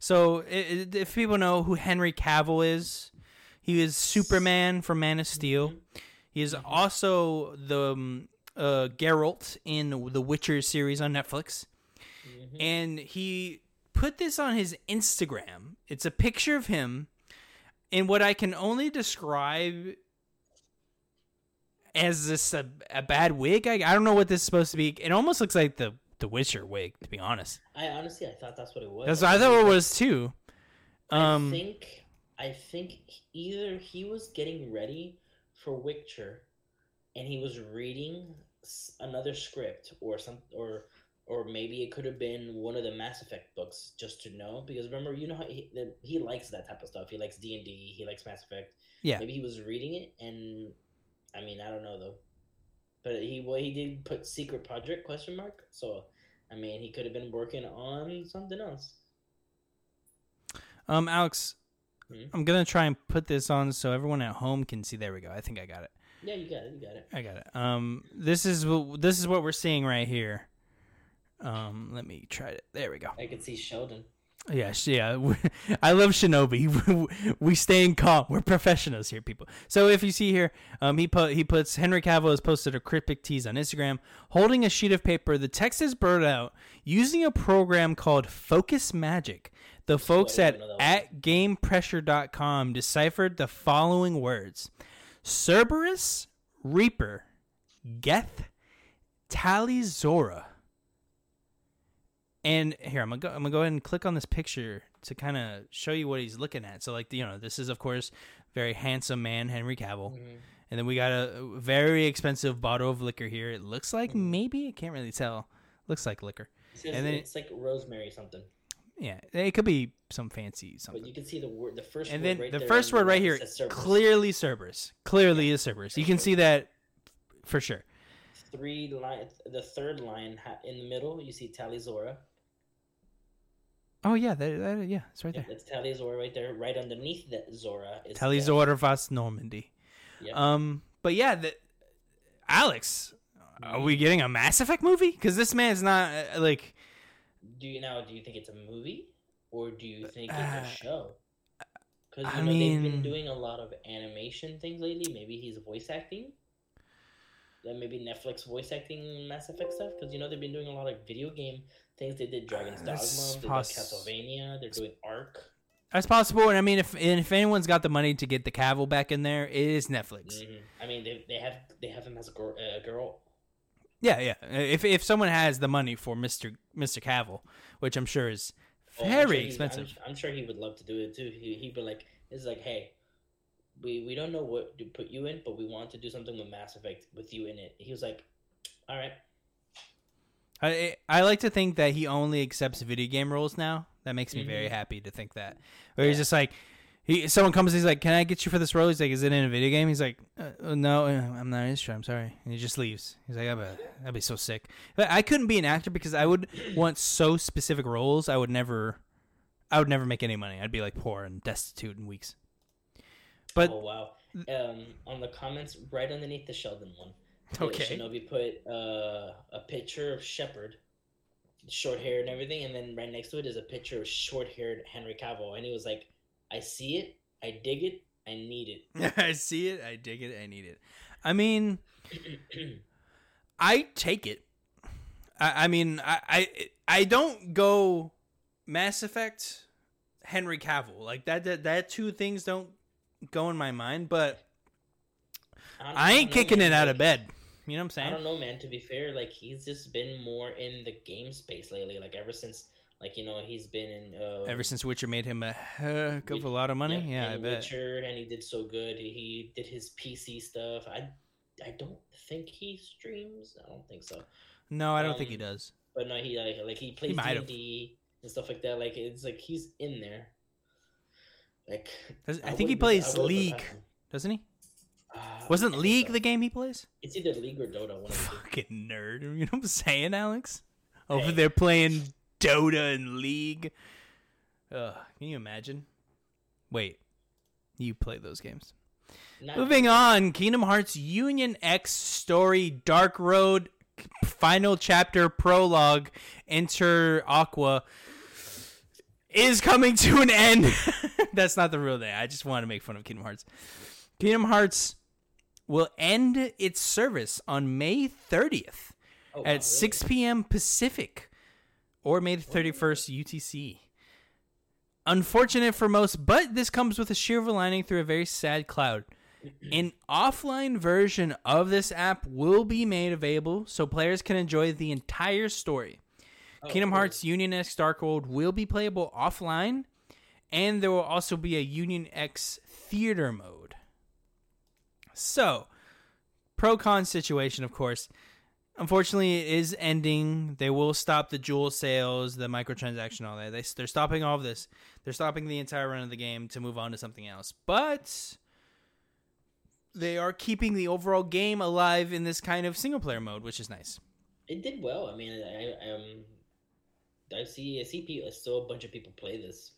So, i i if people know who Henry Cavill is, he is Superman from Man of Steel. He is also the um, uh, Geralt in the Witcher series on Netflix. Mhm. And he put this on his Instagram. It's a picture of him in what I can only describe as this a, a bad wig. I, I don't know what this is supposed to be. It almost looks like the the Witcher wig, to be honest. I honestly, I thought that's what it was. That's I thought it was too. Um, I think I think either he was getting ready for Witcher, and he was reading another script or some or or maybe it could have been one of the Mass Effect books just to know because remember you know how he, the, he likes that type of stuff. He likes D and D. He likes Mass Effect. Yeah. Maybe he was reading it and I mean I don't know though, but he well he did put secret project question mark. So I mean he could have been working on something else. um, Alex, Hmm? I'm gonna try and put this on so everyone at home can see. There we go. I think I got it. Yeah, you got it. You got it. I got it. Um, this is what this is what we're seeing right here. Um, let me try it. There we go. I can see Sheldon. Yes, yeah. I love Shinobi. we stay in calm. We're professionals here, people. So if you see here, um, he put he puts Henry Cavill has posted a cryptic tease on Instagram, holding a sheet of paper. The text is blurred out using a program called Focus Magic. The folks at at GamePressure.com deciphered the following words: Cerberus, Reaper, Geth, Tali'Zorah. And here I'm gonna go. I'm gonna go ahead and click on this picture to kind of show you what he's looking at. So like you know, this is of course very handsome man Henry Cavill, Mhm. and then we got a very expensive bottle of liquor here. It looks like Mhm. maybe I can't really tell, Looks like liquor. And then- it's like rosemary something. Yeah, it could be some fancy something. But you can see the word, the first And word then right the first word right here, Cerberus. clearly Cerberus. Clearly is Cerberus. You can see that for sure. Three line, the third line in the middle, you see Tali'Zorah. Oh yeah, that, that yeah, it's right Yeah, there. that's Tali'Zorah right there. Right underneath that Zorah is Tali'Zorah vas Normandy. Yeah. Um, but yeah, the, Alex, are we getting a Mass Effect movie? Because this man's not uh, like. Do you now? Do you think it's a movie, or do you think it's Uh, a show? Because I you know they've been doing a lot of animation things lately. Maybe he's voice acting. Then maybe Netflix voice acting Mass Effect stuff. Because you know they've been doing a lot of video game things. They did Dragon's Dogma. That's They did poss- Castlevania. They're doing Ark. That's possible, and I mean, if and if anyone's got the money to get the Cavill back in there, it is Netflix. Mhm. I mean, they, they have they have him as a girl. A girl. Yeah, yeah. If if someone has the money for Mister Mister Cavill, which I'm sure is Oh, I'm very sure he- I'm- expensive. I'm, sure he would love to do it too. He he'd be like, it's like, hey, we we don't know what to put you in, but we want to do something with Mass Effect with you in it. He was like, all right, I I like to think that he only accepts video game roles now. That makes me very Mhm. happy to think that. Where he's just like, he someone comes, he's like, "Can I get you for this role?" He's like, "Is it in a video game?" He's like, uh, uh, "No, uh, I'm not interested. I'm sorry," and he just leaves. He's like, "I'd be, that'd be so sick." But I couldn't be an actor because I would want so specific roles. I would never, I would never make any money. I'd be like poor and destitute in weeks. But oh wow. Um, on the comments right underneath the Sheldon one, Okay. Shinobi put uh, a picture of Shepard, short hair and everything, and then right next to it is a picture of short haired Henry Cavill, and he was like, I see it, I dig it, I need it. I see it. I dig it. I need it. I mean. I take it. I, I mean, I, I I don't go Mass Effect, Henry Cavill like that. That that two things don't go in my mind. But don't- I ain't know, kicking it out like- of bed. You know what I'm saying? I don't know, man. To be fair, like he's just been more in the game space lately. Like ever since, like you know, he's been in. Uh, Ever since Witcher made him a heck of a lot of money, yeah, I bet. Witcher, and he did so good. He, he did his PC stuff. I, I don't think he streams. I don't think so. No, I don't think he um, does. But no, he like like he plays. D&D and stuff like that. Like it's like he's in there. Like Does- I wouldn't think he plays League, doesn't he? Uh, Wasn't League so. the game he plays? It's either League or Dota. One. Fucking nerd. You know what I'm saying, Alex? Over Hey. there playing Dota and League. Ugh, can you imagine? Wait, you play those games. Not- Moving on, Kingdom Hearts Union X Story Dark Road Final Chapter Prologue Enter Aqua is coming to an end. That's not the real name. I just want to make fun of Kingdom Hearts. Kingdom Hearts will end its service on May 30th Oh, wow, at really? 6 p.m. Pacific or May the 31st UTC. Unfortunate for most, but this comes with a silver lining through a very sad cloud. An offline version of this app will be made available so players can enjoy the entire story. Oh, Kingdom cool. Hearts Union X Dark World will be playable offline, and there will also be a Union X theater mode. So, pro con situation, of course. Unfortunately, it is ending. They will stop the jewel sales, the microtransaction, all that. They, they're stopping all of this. They're stopping the entire run of the game to move on to something else. But they are keeping the overall game alive in this kind of single player mode, which is nice. It did well. I mean, I um, I see I see people, still a bunch of people play this.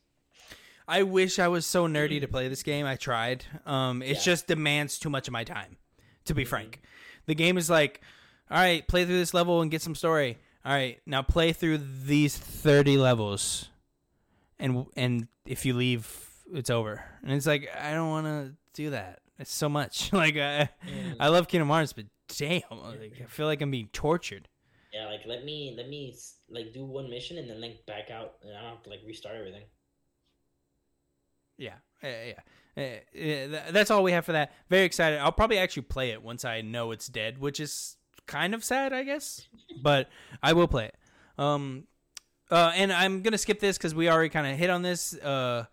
I wish I was so nerdy to play this game. I tried. Um, it Yeah. just demands too much of my time, to be frank. The game is like, all right, play through this level and get some story. All right, now play through these thirty levels, and and if you leave, it's over. And it's like I don't want to do that. It's so much. like I, Mm. I love Kingdom Hearts, but damn, like, I feel like I'm being tortured. Yeah, like let me let me like do one mission and then like back out, and I don't have to like restart everything. Yeah, uh, yeah. Uh, uh, that's all we have for that. Very excited. I'll probably actually play it once I know it's dead, which is kind of sad, I guess. But I will play it. Um, uh, and I'm gonna skip this because we already kind of hit on this. Uh,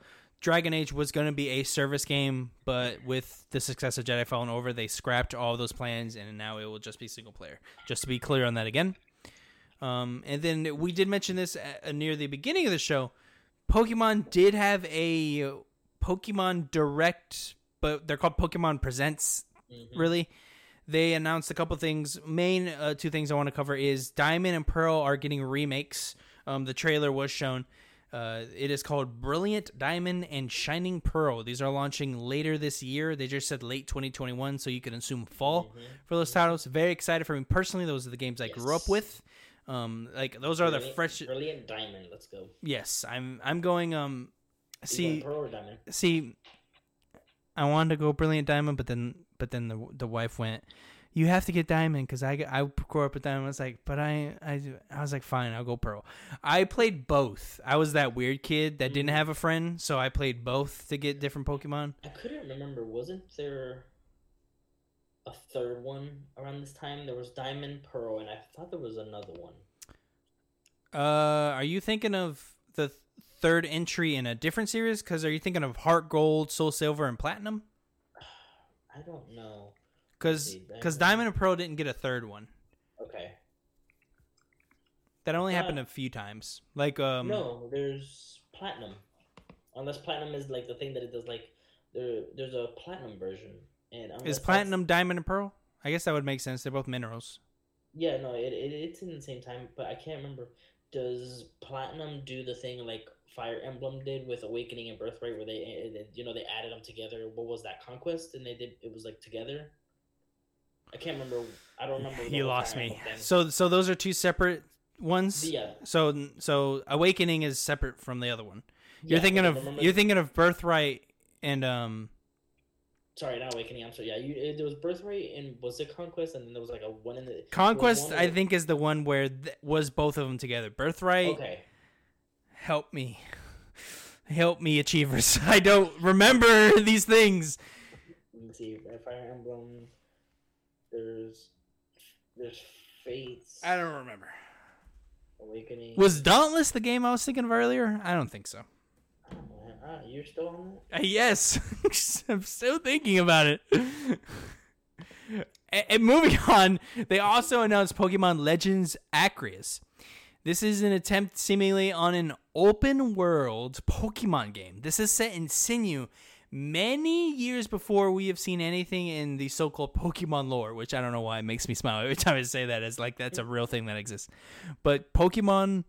Dragon Age was gonna be a service game, but with the success of Jedi Fallen Order, they scrapped all those plans, and now it will just be single player. Just to be clear on that again. Um, and then we did mention this uh, near the beginning of the show. Pokemon did have a Pokemon Direct, but they're called Pokemon Presents. Mhm. Really, they announced a couple things. Main uh, two things I want to cover is Diamond and Pearl are getting remakes. Um, the trailer was shown. Uh, it is called Brilliant Diamond and Shining Pearl. These are launching later this year. They just said late 2021, so you can assume fall Mhm. for those titles. Very excited for me personally. Those are the games I grew up with. Um, like those are the fresh. Brilliant diamond. Let's go. Yes, I'm. I'm going. Um, see, want pearl or diamond? see, I wanted to go Brilliant Diamond, but then, but then the the wife went. You have to get Diamond because I I grew up with Diamond. I was like, but I I I was like, fine, I'll go Pearl. I played both. I was that weird kid that didn't Mhm. have a friend, so I played both to get different Pokemon. I couldn't remember. Wasn't there a third one around this time? There was diamond, pearl, and I thought there was another one. Uh, are you thinking of the th- third entry in a different series? Because are you thinking of Heart Gold, Soul Silver, and Platinum? I don't know. Because because Diamond- and Pearl didn't get a third one. Okay. That only Uh, happened a few times. Like um, no, there's platinum. Unless platinum is like the thing that it does. Like there, there's a platinum version, and is that's- Platinum Diamond and Pearl? I guess that would make sense. They're both minerals. Yeah, no, it, it it's in the same time, but I can't remember. Does platinum do the thing like Fire Emblem did with Awakening and Birthright, where they, eh, you know, they added them together? What was that Conquest? And they did it was like together. I can't remember. I don't remember. You lost me. So so those are two separate ones. yeah, So so Awakening is separate from the other one. You're yeah, thinking of you're thinking of Birthright and um Sorry, not Awakening. I'm sorry. Yeah, you, it, there was Birthright and was it Conquest, and then there was like a one in the Conquest. I think is the one where th- was both of them together. Birthright. Okay. Help me. Help me, achievers. I don't remember these things. Let me see. Fire Emblem. There's there's Fates. I don't remember. Awakening. Was Dauntless the game I was thinking of earlier? I don't think so. Ah, you're still on that? Uh, yes, I'm still thinking about it. and, and moving on, they also announced Pokemon Legends Arceus. This is an attempt seemingly on an open world Pokemon game. This is set in Sinnoh many years before we have seen anything in the so-called Pokemon lore, which I don't know why it makes me smile every time I say that as like that's a real thing that exists. But Pokemon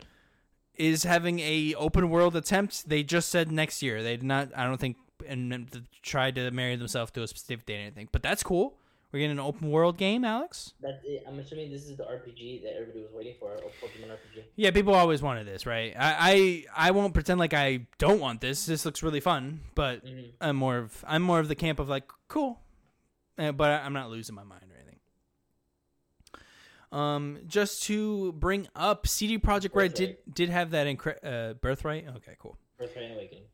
is having a open world attempt. They just said next year. They did not. I don't think and tried to marry themselves to a specific date or anything. But that's cool. We're getting an open world game, Alex. That's it. I'm assuming this is the RPG that everybody was waiting for, a Pokemon RPG. Yeah, people always wanted this, right? I, I I won't pretend like I don't want this. This looks really fun, but Mhm. I'm more of I'm more of the camp of like cool, uh, but I'm not losing my mind or anything. Um, just to bring up, CD Projekt Red did did have that incre- uh, Birthright. Okay, cool. Birthright and Awakening.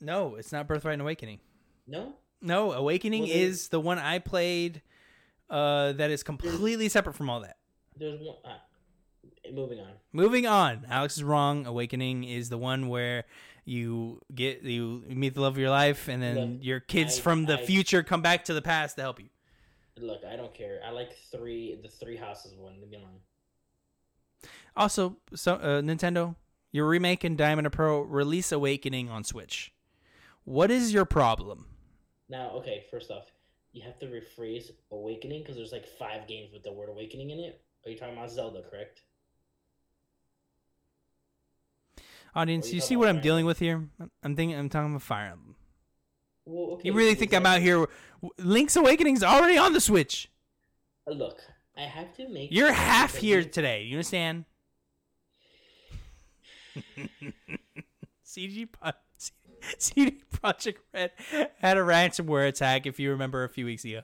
No, it's not Birthright and Awakening. No? No, Awakening is the one I played. Uh, that is completely separate from all that. There's one. Ah, moving on. Moving on, Alex is wrong. Awakening is the one where you get you meet the love of your life, and then Look, your kids I- from the I- future come back to the past to help you. Look, I don't care. I like three, the three houses one. Me alone. Also, so uh, Nintendo, you're remaking Diamond and Pearl. Release Awakening on Switch. What is your problem? Now, okay, first off, you have to rephrase Awakening because there's like five games with the word Awakening in it. Are you talking about Zelda, correct? Audience, you you see what I'm Fire dealing with here? I'm thinking I'm talking about Fire Emblem. Well, okay. You really think I'm out here? Link's Awakening's already on the Switch. Uh, Look, I have to make. You're half here today. You understand? CG Pro- CD Projekt Red had a ransomware attack. If you remember a few weeks ago,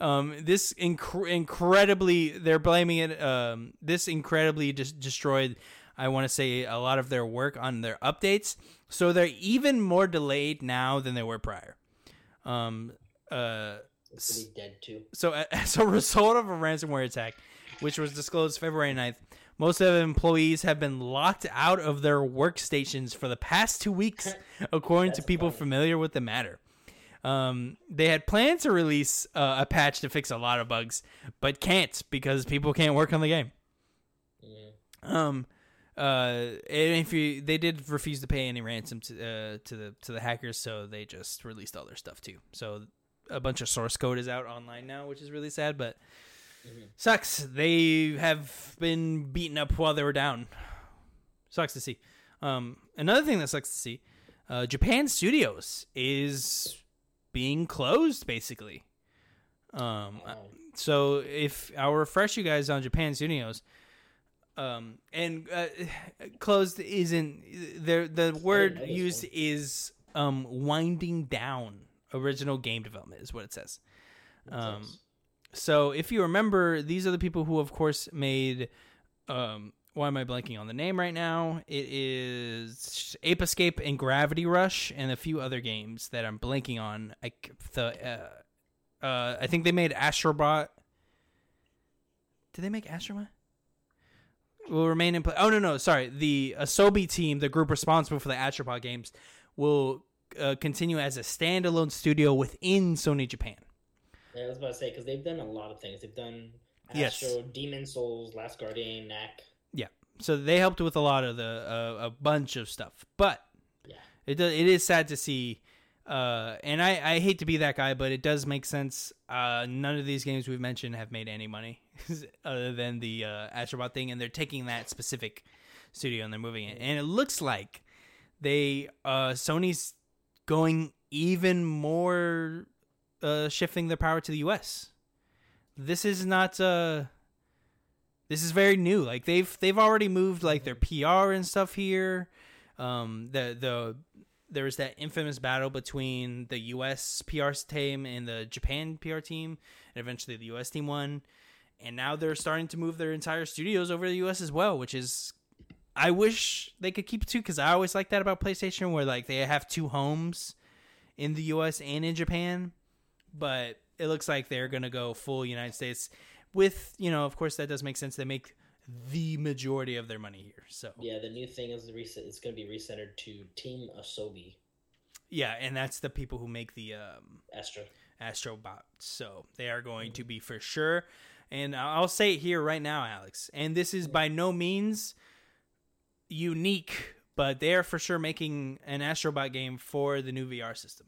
um, this inc- incredibly they're blaming it. Um, this incredibly just destroyed. I want to say a lot of their work on their updates, so they're even more delayed now than they were prior. Um, uh, It's gonna be dead too. so as a result of a ransomware attack, which was disclosed February 9th, most of the employees have been locked out of their workstations for the past two weeks, according to people funny. familiar with the matter. Um, they had planned to release uh, a patch to fix a lot of bugs, but can't because people can't work on the game. Mm. Um, uh, and if you they did refuse to pay any ransom to uh, to the to the hackers, so they just released all their stuff too. So a bunch of source code is out online now, which is really sad, but Mhm. sucks. They have been beaten up while they were down. Sucks to see. Um, another thing that sucks to see, uh, Japan Studios is being closed basically. Um, Oh, so if I'll refresh you guys on Japan Studios, um, and uh, closed isn't there. The word this used is um winding down. Original game development is what it says. Um, sucks. So if you remember, these are the people who, of course, made. Um, why am I blanking on the name right now? It is Ape Escape and Gravity Rush, and a few other games that I'm blanking on. I the uh, uh, I think they made Astrobot. Did they make Astrobot? Will remain in play. Oh no no sorry. The Asobi team, the group responsible for the Astrobot games, will uh, continue as a standalone studio within Sony Japan. Yeah, I was about to say because they've done a lot of things. They've done Yes. Astro, Demon Souls, Last Guardian, Knack. Yeah, so they helped with a lot of the uh, a bunch of stuff but Yeah. it does, it is sad to see uh, and I, I hate to be that guy but it does make sense uh, none of these games we've mentioned have made any money other than the uh, astrobot thing and they're taking that specific studio and they're moving it and it looks like they uh, sony's going even more uh, shifting their power to the us this is not uh this is very new. Like they've they've already moved like their PR and stuff here. Um, the the there was that infamous battle between the U.S. PR team and the Japan PR team, and eventually the U.S. team won. And now they're starting to move their entire studios over to the U.S. as well, which is I wish they could keep too because I always like that about PlayStation, where like they have two homes in the U.S. and in Japan. But it looks like they're gonna go full United States with you know of course that does make sense they make the majority of their money here so yeah, the new thing is the reset. It's going to be recentered to Team Asobi Yeah, and that's the people who make the um Astro. astrobot so they are going to be for sure and i'll say it here right now alex and this is by no means unique but they are for sure making an astrobot game for the new vr system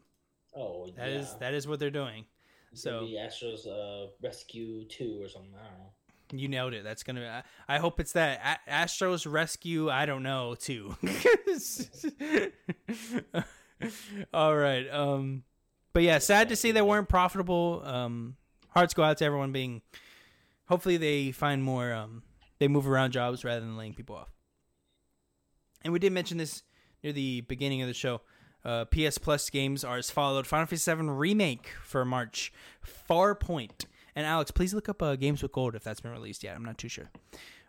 Oh, That yeah. is that is what they're doing It's so- gonna Astro's uh, Rescue Two or something. I don't know. You nailed it. That's gonna. I, I hope it's that A- Astros Rescue. I don't know too. All right. Um, but yeah, sad to see they weren't profitable. Um, hearts go out to everyone being. Hopefully, they find more. Um, they move around jobs rather than laying people off. And we did mention this near the beginning of the show. Uh, PS Plus games are as followed: Final Fantasy VII Remake for March, Farpoint, and Alex, please look up uh, Games with Gold if that's been released yet. I'm not too sure.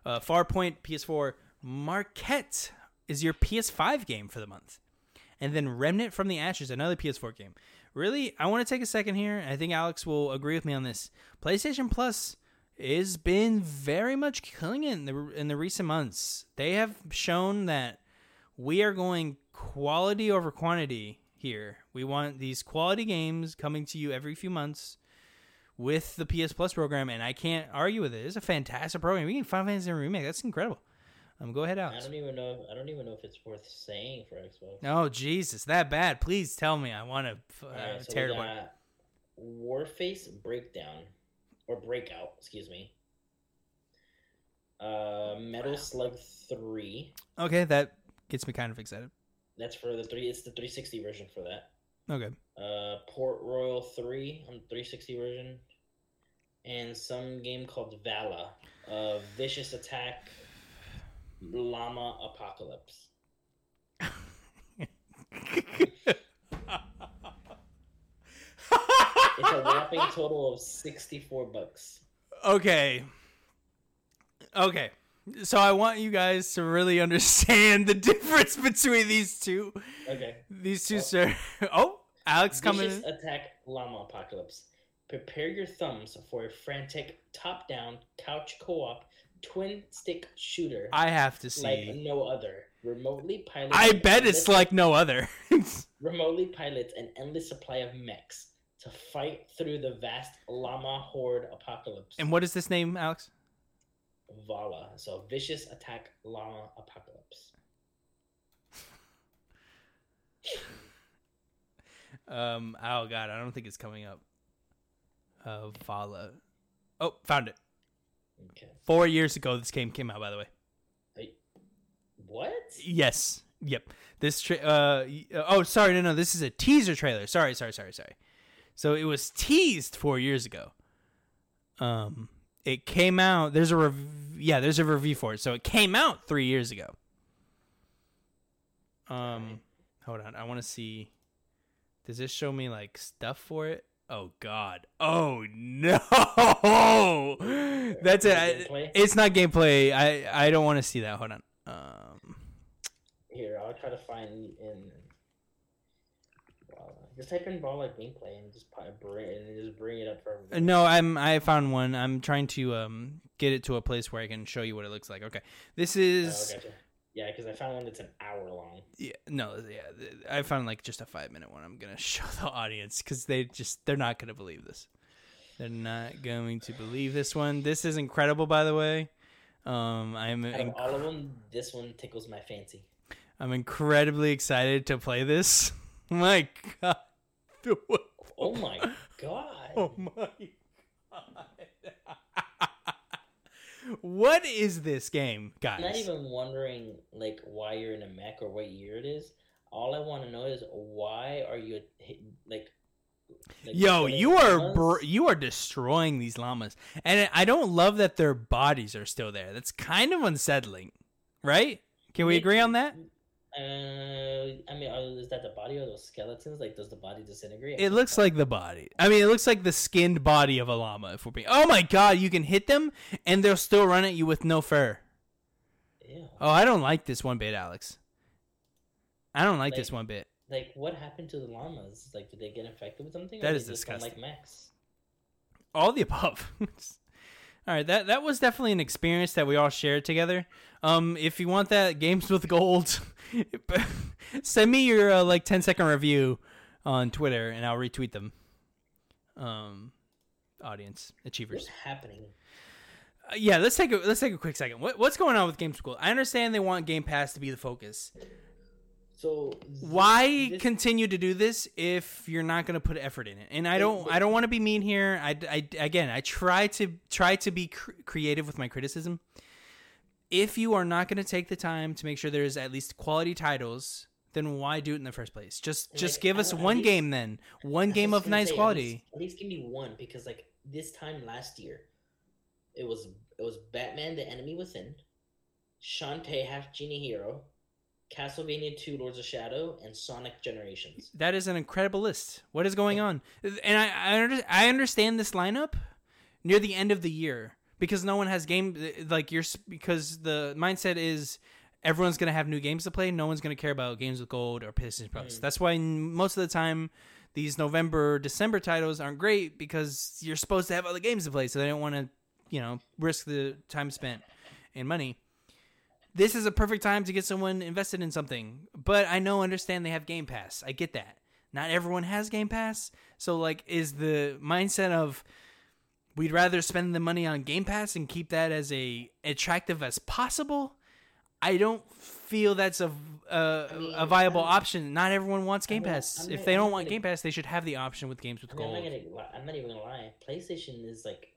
Uh, Farpoint PS4 Marquette is your PS5 game for the month, and then Remnant from the Ashes, another PS4 game. Really, I want to take a second here. I think Alex will agree with me on this. PlayStation Plus has been very much killing it in the in the recent months. They have shown that we are going quality over quantity here. We want these quality games coming to you every few months with the PS Plus program, and I can't argue with it. It's a fantastic program. We can find Final Fantasy remake. That's incredible. Um, go ahead, I Alex. don't even know. I don't even know if it's worth saying for Xbox. Oh Jesus, that bad? Please tell me. I want to uh, Alright, so tear it apart. Warface Breakdown or Breakout, excuse me. Uh, Metal Slug Three. Okay, that gets me kind of excited. That's for the three. It's the 360 version for that. Okay. Uh, Port Royale Three on the 360 version, and some game called Vala. Uh, Vicious Attack. Llama Apocalypse. It's a whopping total of 64 bucks. okay. Okay. So I want you guys to really understand the difference between these two. Okay. These two, Oh. sir. Oh, Alex coming. Vicious in. Attack Llama Apocalypse. Prepare your thumbs for a frantic top-down couch co-op twin stick shooter I have to say like no other. Remotely pilot. I bet it's like no other. remotely pilots an endless supply of mechs to fight through the vast llama horde apocalypse. and what is this name, Alex? Vala. So vicious attack llama apocalypse. Um. Oh God, I don't think it's coming up. Uh, Vala. Oh, found it. Okay. Four years ago, this game came out. By the way. What? Yes. Yep. This. Tra- uh. Oh, sorry. No, no. This is a teaser trailer. Sorry. Sorry. Sorry. Sorry. So it was teased four years ago. Um. It came out. There's a rev- yeah. There's a review for it. So it came out three years ago. Um. Hold on. I want to see. Does this show me like stuff for it? Oh God. Oh no. That's it. I- It's not gameplay. I I don't want to see that. Hold on. Um. Here, I'll try to find in. Just type in ball like gameplay and just bring and just bring it up for everybody. No, I'm I found one. I'm trying to um get it to a place where I can show you what it looks like. Okay. This Oh, is gotcha. Yeah, because I found one that's an hour long. yeah, no, yeah. I found like just a 5 minute one. I'm going to show the audience cuz they just they're not going to believe this. They're not going to believe this one. This is incredible by the way. Um I'm inc- all of them, this one tickles my fancy. I'm incredibly excited to play this. My god. Oh my god! Oh my god. what is this game, guys? I'm not even wondering like why you're in a mech or what year it is. All I want to know is why are you like? like Yo, you are br- you are destroying these llamas, and I don't love that their bodies are still there. That's kind of unsettling, right? Can we agree on that? Uh, I mean, are, is that the body or those skeletons? Like, does the body disintegrate? It looks like the body. I mean, it looks like the skinned body of a llama. If we're being, oh my god, you can hit them and they'll still run at you with no fur. Ew. Oh, I don't like this one bit, Alex. I don't like this one bit. Like, what happened to the llamas? Like, did they get infected with something? That or is they just don't disgusting. Like Max. all the above. all right, that that was definitely an experience that we all shared together. Um, if you want that games with gold, send me your uh, like 10 second review on Twitter, and I'll retweet them. Um, audience achievers. What's happening? Uh, yeah, let's take a let's take a quick second. What, what's going on with Games with Gold? I understand they want Game Pass to be the focus. So why this- continue to do this if you're not going to put effort in it? And i don't i don't want to be mean here. I, I again i try to try to be cr- creative with my criticism. If you are not going to take the time to make sure there's at least quality titles then why do it in the first place? Just just Like, give us one least- game then. One game of nice say, at quality. least- At least, give me one because like this time last year, it was it was Batman: The Enemy Within, Shantae Half Genie Hero, Castlevania 2: Lords of Shadow, and Sonic Generations. that is an incredible list what is going on and i i, under, I understand this lineup near the end of the year because no one has game like you're because the mindset is everyone's gonna have new games to play. No one's gonna care about games with gold or Pistons Plus. Mm. That's why most of the time these November December titles aren't great because you're supposed to have other games to play, so they don't want to you know risk the time spent and money. This is a perfect time to get someone invested in something, but I know understand they have Game Pass. I get that. Not everyone has Game Pass, so like is the mindset of we'd rather spend the money on Game Pass and keep that as a attractive as possible. I don't feel that's a a, I mean, a viable I'm- option. Not everyone wants Game I'm not- Pass. If they don't want Game Pass, they should have the option with games with I mean, I'm gold. not gonna. I'm not even gonna lie. PlayStation is like,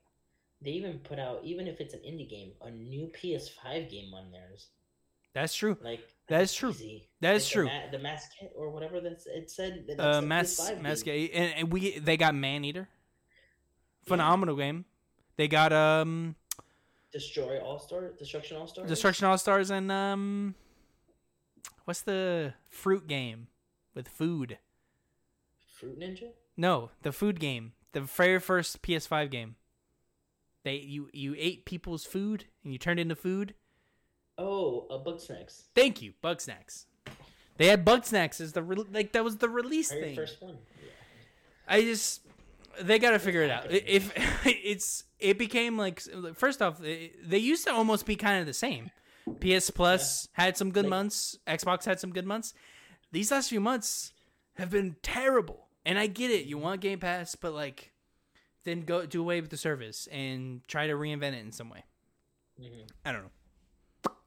they even put out even if it's an indie game, a new PS5 game on theirs. That's true. Like That is true. crazy. That is Like, true. The, ma- Maquette or whatever that's it said. That's Uh, PS5 game. Mass and, and we they got Maneater, phenomenal game. They got um Destroy All Star, Destruction All Star. Destruction All Stars and um what's the fruit game with food? Fruit Ninja. No, the food game. The very first PS5 game. They you you ate people's food and you turned into food. Oh, uh, Bugsnax. Thank you, Bugsnax. They had Bugsnax as the re- like that was the release thing. first one. Yeah. I just they got to figure it out. If it's it became like first off, they they used to almost be kind of the same. PS Plus had some good Like- months. Xbox had some good months. These last few months have been terrible. And I get it. You want Game Pass, but like then go do away with the service and try to reinvent it in some way. Mhm. I don't know.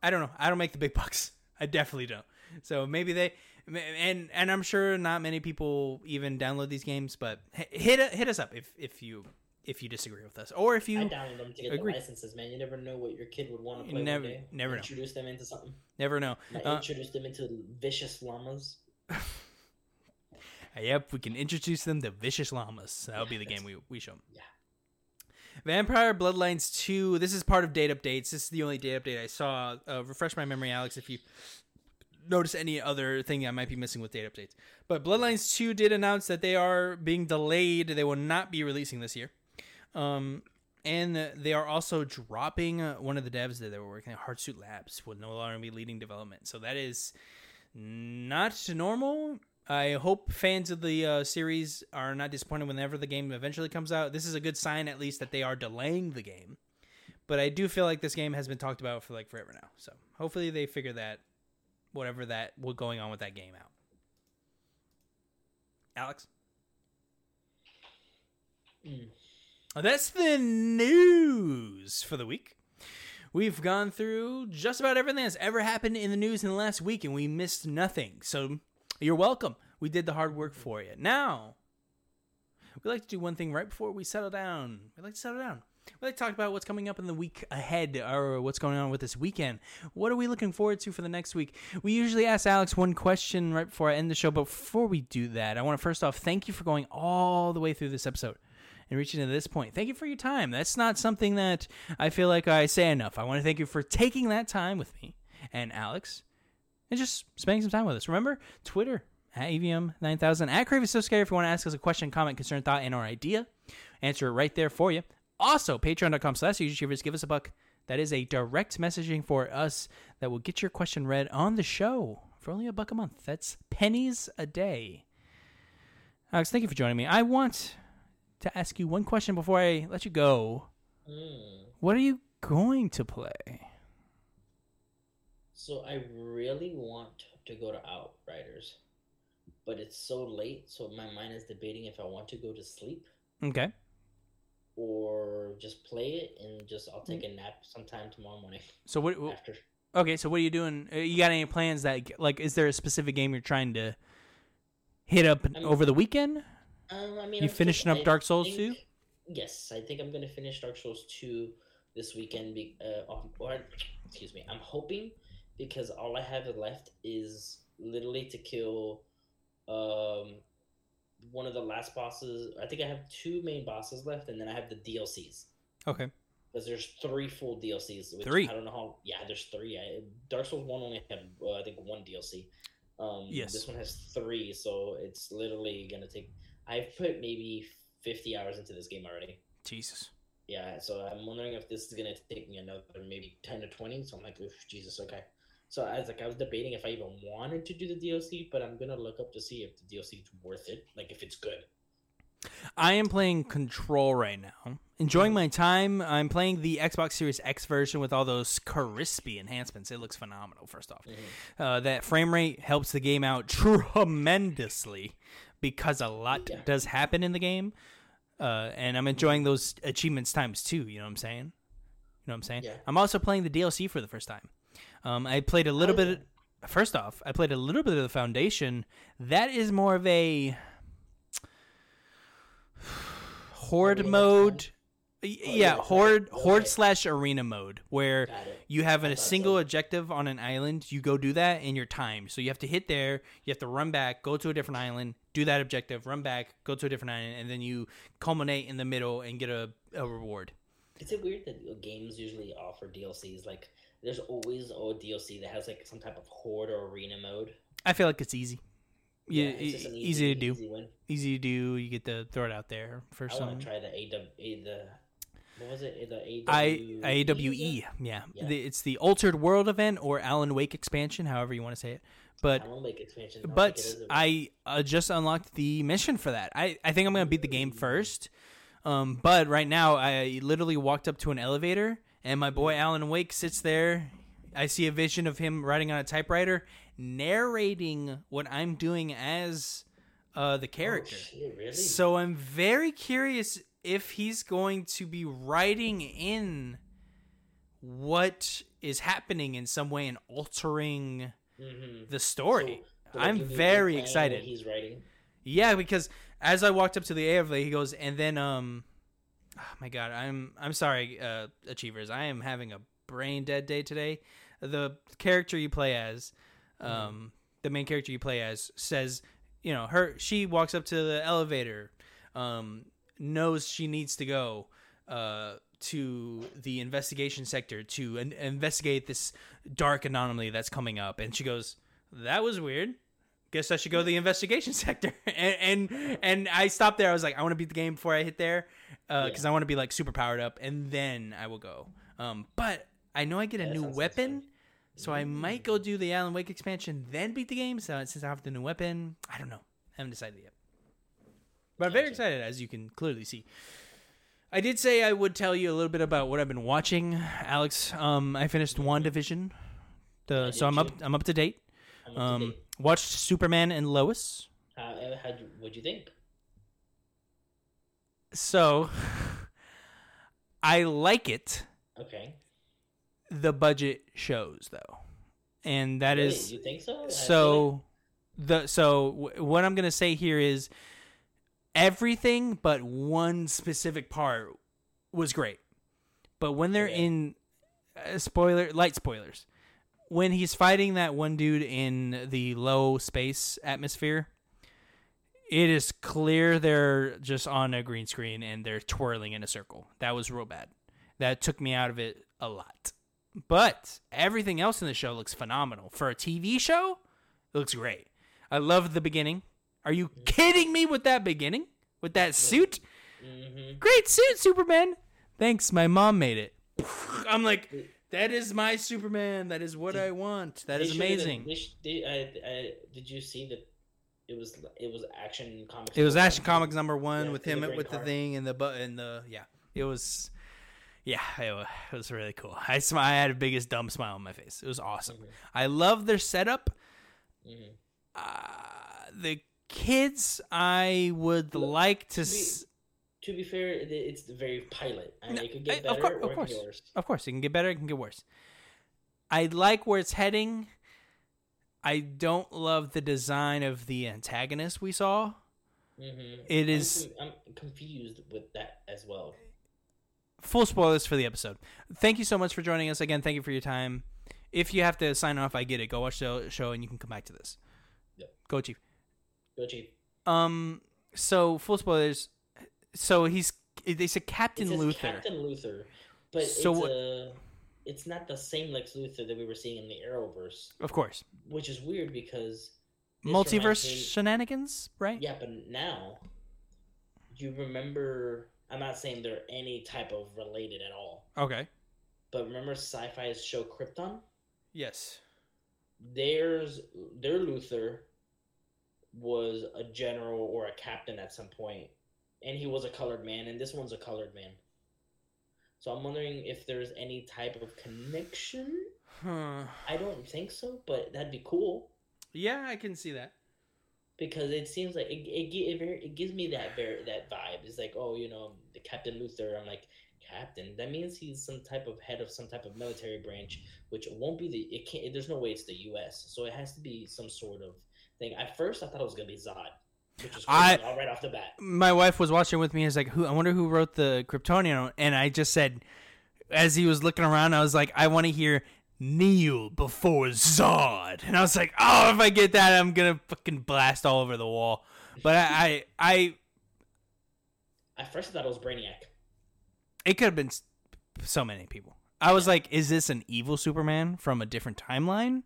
I don't know. I don't make the big bucks. I definitely don't. So maybe they and and I'm sure not many people even download these games, but hit hit us up if if you if you disagree with us or if you I download them to get Agree. the licenses, man. You never know what your kid would want to You play. never- one day. never know. Introduce them into something. never know. Uh, introduce them into vicious llamas. Yep, we can introduce them to Vicious Llamas. That'll be the game we, we show them. Yeah. Vampire Bloodlines 2. This is part of date updates. This is the only date update I saw. Uh, refresh my memory, Alex, if you notice any other thing I might be missing with date updates. But Bloodlines 2 did announce that they are being delayed. They will not be releasing this year. Um, and they are also dropping uh, one of the devs that they were working at, Hardsuit Labs, will no longer be leading development. So that is not normal. I hope fans of the uh, series are not disappointed whenever the game eventually comes out. This is a good sign, at least, that they are delaying the game. But I do feel like this game has been talked about for like forever now. So hopefully they figure that whatever that what going on with that game out. Alex, Mm. that's the news for the week. We've gone through just about everything that's ever happened in the news in the last week, and we missed nothing. So you're welcome. We did the hard work for you. Now, we like to do one thing right before we settle down. We like to settle down. We like to talk about what's coming up in the week ahead or what's going on with this weekend. What are we looking forward to for the next week? We usually ask Alex one question right before I end the show, but before we do that, I want to first off thank you for going all the way through this episode and reaching to this point. Thank you for your time. That's not something that I feel like I say enough. I want to thank you for taking that time with me and Alex and just spending some time with us. Remember, Twitter at EVM9000, at Crave is So Scary if you want to ask us a question, comment, concern, thought, and or idea. Answer it right there for you. Also, patreon.com slash YouTubers. Give us a buck. That is a direct messaging for us that will get your question read on the show for only a buck a month. That's pennies a day. Alex, thank you for joining me. I want to ask you one question before I let you go. Mm. What are you going to play? So I really want to go to Outriders, but it's so late, so my mind is debating if I want to go to sleep Okay. or just play it and just I'll take a nap sometime tomorrow morning So what? after. Okay, so what are you doing? Uh, You got any plans that like? Is there a specific game you're trying to hit up I'm- over the weekend? Um, I mean, You I'm finishing up I Dark Souls think- 2? Yes, I think I'm gonna finish Dark Souls two this weekend. Be, uh, or excuse me, I'm hoping because all I have left is literally to kill um one of the last bosses. I think I have two main bosses left, and then I have the DLCs Okay. because there's three full DLCs. Which Three? I don't know how. Yeah, there's three. I, Dark Souls one only had uh, I think one DLC. Um, Yes. This one has three, so it's literally gonna take. I've put maybe fifty hours into this game already. Jesus. Yeah, so I'm wondering if this is gonna take me another maybe ten to twenty. So I'm like, Oof, Jesus, okay. So I was like, I was debating if I even wanted to do the DLC, but I'm gonna look up to see if the DLC is worth it, like if it's good. I am playing Control right now. Enjoying my time. I'm playing the Xbox Series X version with all those crispy enhancements. It looks phenomenal. First off, uh, that frame rate helps the game out tremendously because a lot Yeah. does happen in the game, uh, and I'm enjoying those achievements times two. You know what I'm saying? You know what I'm saying? Yeah. I'm also playing the DLC for the first time. Um, I played a little bit. First off, I played a little bit of the Foundation. That is more of a horde Arena mode. Y- Oh, yeah, horde horde slash arena mode where you have a single so. objective on an island. You go do that in your time. So you have to hit there. You have to run back, go to a different island, do that objective, run back, go to a different island, and then you culminate in the middle and get a, a reward. Is it weird that games usually offer DLCs? Like, there's always a DLC that has like some type of horde or arena mode. I feel like it's easy. Yeah, it's just an e- easy, to do. Easy. Easy to do. You get to throw it out there for I some. want to try the AW, the what was it? The AW, I AWE, yeah. Yeah. The, it's the Altered World event or Alan Wake expansion, however you want to say it. But I won't make expansion. I but think it is a- I uh, just unlocked the mission for that. I, I think I'm gonna beat the game first. Um, but right now I literally walked up to an elevator and my boy Alan Wake sits there. I see a vision of him writing on a typewriter, narrating what I'm doing as uh, the Oh, character. shit, really? So I'm very curious if he's going to be writing in what is happening in some way and altering Mm-hmm. the story. I'm very excited. He's writing. Yeah, because as I walked up to the AFLA, he goes, and then um, oh my god, I'm I'm sorry, uh, achievers, I am having a brain dead day today. The character you play as, um, the main character you play as, says, you know, her she walks up to the elevator, um, knows she needs to go, uh. To the investigation sector to in- investigate this dark anomaly that's coming up, and she goes, "That was weird guess I should go to the investigation sector. And and, and I stopped there. I was like, I want to beat the game before I hit there, because I want to be like super powered up, and then I will go. Um, but I know I get a That new weapon, so I might go do the Alan Wake expansion, then beat the game. So since I have the new weapon, I don't know. I haven't decided yet. But I'm very excited, as you can clearly see. I did say I would tell you a little bit about what I've been watching, Alex. Um, I finished WandaVision, the so I'm up I'm up to date. To Um, date. watched Superman and Lois. How, uh, how'd what'd you think? So I like it. Okay. The budget shows though, and that Really? is you think so? So. The so w- what I'm gonna say here is everything but one specific part was great, but when they're Okay. in uh, spoiler light spoilers when he's fighting that one dude in the low space atmosphere it is clear they're just on a green screen and they're twirling in a circle. That was real bad. That took me out of it a lot. But everything else in the show looks phenomenal. For a tv show it looks great. I love the beginning. Are you kidding me with that beginning? With that suit? Mhm. great suit superman. Thanks my mom made it. I'm like that is my superman. That is what i want. That is amazing. they they- I- I- did you see that? It was it was action comics. it was number Action one? Comics number one Yeah, with him with the car. thing and the but and the yeah. It was yeah, it was, really cool. I smi- I had the biggest dumb smile on my face. It was awesome. Mhm. I love their setup. Mhm. Uh, the kids, I would like to. to be- S- To be fair, it's the very pilot. I mean, No, it could get I- of better cour- of course. get worse. of course, it can get better. It can get worse. I like where it's heading. I don't love the design of the antagonist we saw. Mm-hmm. It is- I'm, I'm confused with that as well. full spoilers for the episode. Thank you so much for joining us again. Thank you for your time. If you have to sign off, I get it. Go watch the show and you can come back to this. Yep. Go chief. Go chief. Um. So full spoilers. So he's they said Captain Luthor. Captain Luthor, but So it's what- uh, it's not the same Lex Luthor that we were seeing in the Arrowverse, Of course, which is weird because multiverse me- shenanigans, right? Yeah, but now you remember. I'm not saying they're any type of related at all, Okay. but remember Syfy's show Krypton? Yes. There's their Luthor was a general or a captain at some point, and he was a colored man, and this one's a colored man. So I'm wondering if there's any type of connection. Huh. I don't think so, but that'd be cool Yeah, I can see that. because it seems like it it, it, very, it gives me that very that vibe. It's like oh you know the Captain Luthor. I'm like captain. That means he's some type of head of some type of military branch, which won't be the it can't. There's no way it's the U.S. So it has to be some sort of thing. At first, I thought it was gonna be Zod, which is I- right off the bat. my wife was watching with me. Is like, who? I wonder who wrote the Kryptonian. And I just said, as he was looking around, I was like, I want to hear kneel before Zod. And I was like, oh, if I get that, I'm gonna fucking blast all over the wall. But I, I, I At first, I thought it was Brainiac. it could have been so many people. I was like, is this an evil Superman from a different timeline?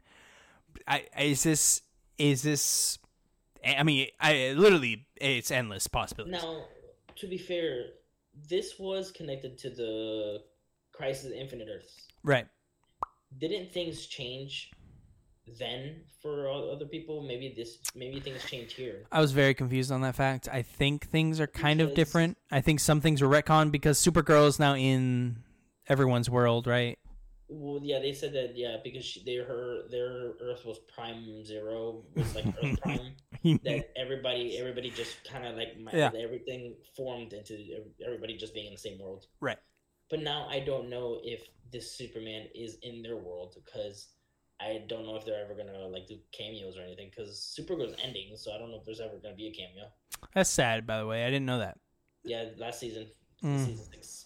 I is this is this? I mean, I literally it's endless possibilities. Now, to be fair, this was connected to the Crisis Infinite Earths. Right. didn't things change then for other people? Maybe this, maybe things change here. I was very confused on that fact. I think things are kind of different. I think some things were retconned because Supergirl is now in everyone's world, right? Well, yeah, they said that yeah because she, they her their Earth was Prime Zero was like Earth Prime that everybody everybody just kind of like Yeah. everything formed into everybody just being in the same world. Right. But now I don't know if this Superman is in their world because I don't know if they're ever gonna like do cameos or anything because Supergirl's ending, so I don't know if there's ever gonna be a cameo. That's sad, by the way. I didn't know that. Yeah, last season, Mm. season six.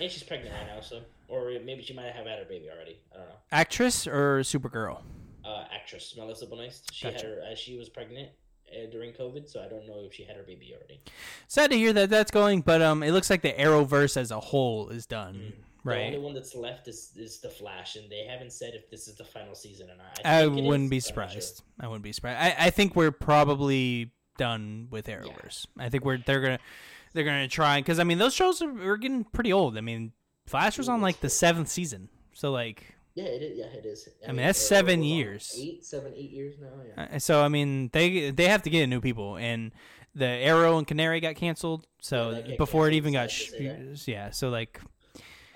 And she's pregnant right now, so or maybe she might have had her baby already. I don't know. Actress or Supergirl? Uh, actress Melissa Benoist. She Gotcha. had her as she was pregnant uh, during COVID, so I don't know if she had her baby already. Sad to hear that that's going, but um, it looks like the Arrowverse as a whole is done, Mm. The right? only one that's left is is the Flash, and they haven't said if this is the final season or not. I it wouldn't is, be but sure. surprised. I wouldn't be surprised. I, I think we're probably done with Arrowverse. I think we're they're gonna they're gonna try because I mean those shows are, are getting pretty old. I mean, Flash was on like the seventh season, so like Yeah, it is. Yeah, it is. I mean, that's seven years. Eight, seven, eight years now. Yeah. uh, so I mean they they have to get new people and. The Arrow and Canary got canceled, so Yeah, before it even got, sh- yeah. So like,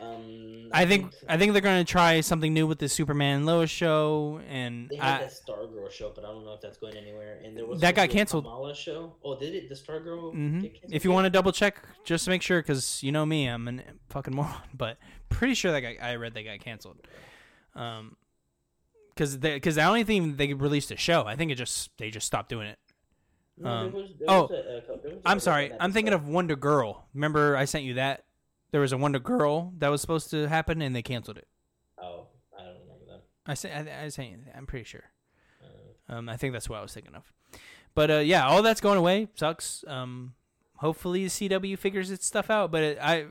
Um, I think I think they're gonna try something new with the Superman and Lois show, and they had I, that Stargirl show, but I don't know if that's going anywhere. And there was That got supposed to be a canceled. Kamala show. Oh, did it? The Stargirl. hmm canceled If you want to double check, just to make sure, because you know me, I'm a fucking moron. But pretty sure that got, I read they got canceled. Um, because because I don't think they released a show. I think it just they just stopped doing it. No, um, there was, there oh, was a- a couple- there was a I'm sorry, I'm thinking of Wonder Girl. Remember I sent you that? There was a Wonder Girl that was supposed to happen, and they canceled it. Oh, I don't remember that. I sent I, I that, I'm pretty sure. Uh, Um, I think that's what I was thinking of. But uh, yeah, all that's going away. Sucks. Um, hopefully the CW figures its stuff out. But it, I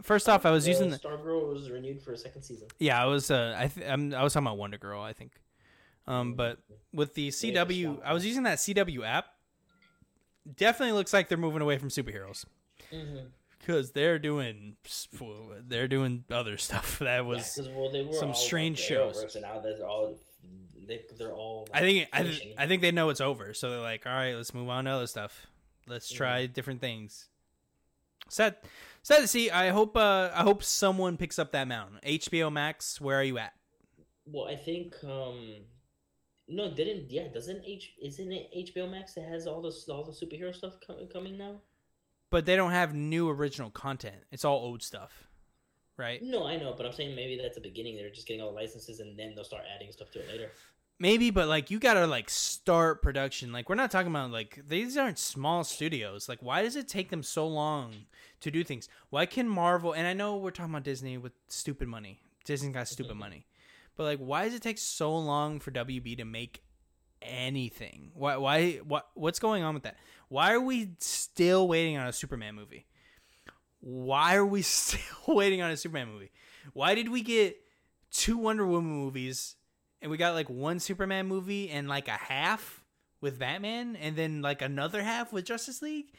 first off, I was uh, using the Stargirl was renewed for a second season. yeah, I was uh, I th- I'm, I was talking about Wonder Girl. I think. Um, but with the CW, I was using that CW app. Definitely looks like they're moving away from superheroes Mm-hmm. Because they're doing they're doing other stuff that was. yeah, well, some all strange like shows. And now they're all they, they're all. I think I, th- I think they know it's over, so they're like, all right, let's move on to other stuff. Let's try Mm-hmm. different things. Sad, sad to see. I hope uh, I hope someone picks up that mountain. HBO Max, where are you at? Well, I think um no, didn't yeah, doesn't H isn't it HBO Max that has all the all the superhero stuff co- coming now? But they don't have new original content. It's all old stuff, right? No, I know, but I'm saying maybe that's the beginning. They're just getting all the licenses and then they'll start adding stuff to it later. Maybe, but like you gotta like start production. Like we're not talking about like these aren't small studios. Like why does it take them so long to do things? Why can Marvel? And I know we're talking about Disney with stupid money. Disney got stupid Mhm. money, but like why does it take so long for WB to make anything? Why? Why? What? What's going on with that? Why are we still waiting on a Superman movie? Why are we still waiting on a Superman movie? Why did we get two Wonder Woman movies and we got like one Superman movie and like a half with Batman and then like another half with Justice League?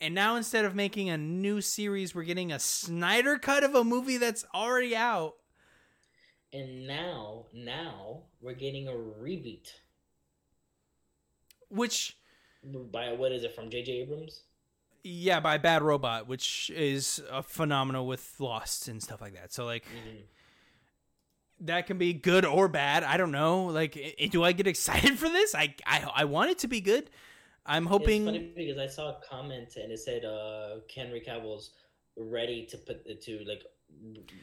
And now instead of making a new series, we're getting a Snyder cut of a movie that's already out. And now, now we're getting a reboot Which by what is it from J.J. Abrams? yeah, by Bad Robot, which is a phenomenal with Lost and stuff like that. So like Mhm. that can be good or bad. I don't know. Like, i- do I get excited for this? I I, I want it to be good. I'm It's hoping. funny because I saw a comment and it said uh Henry Cavill's ready to put to like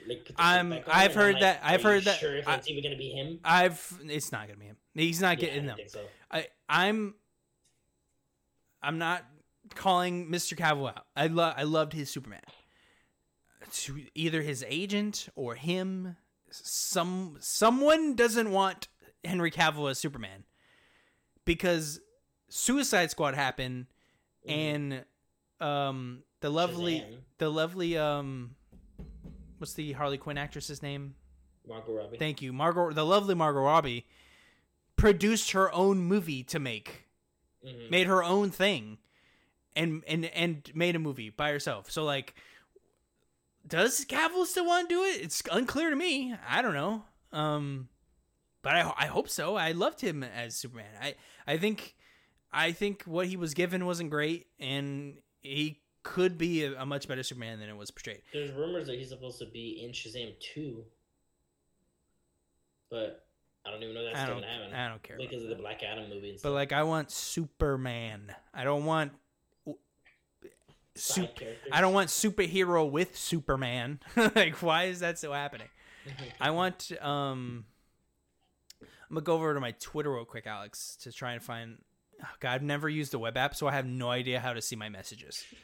like I'm- suit back on, I've I'm heard like, that- I've heard that- Sure, if I- it's even gonna be him. I've. It's not gonna be him. He's not Yeah, getting them. so. I I'm I'm not calling Mr. Cavill out. I love I loved his Superman. To either his agent or him, some someone doesn't want Henry Cavill as Superman because Suicide Squad happened Mhm. and um the lovely Shazam, the lovely um what's the Harley Quinn actress's name? Margot Robbie. Thank you, Margot. The lovely Margot Robbie produced her own movie to make, Mhm. made her own thing, and and and made a movie by herself. So like, does Cavill still want to do it? It's unclear to me. I don't know. Um, but I I hope so. I loved him as Superman. I I think I think what he was given wasn't great, and he could be a, a much better Superman than it was portrayed. There's rumors that he's supposed to be in Shazam 2. But I don't even know that's I don't gonna happen. I don't care because of that. the Black Adam movie and But like, I want Superman. I don't want. Sup- Side characters. I don't want superhero with Superman. like, why is that so happening? I want um. I'm gonna go over to my Twitter real quick, Alex, to try and find. Oh God, I've never used a web app, so I have no idea how to see my messages.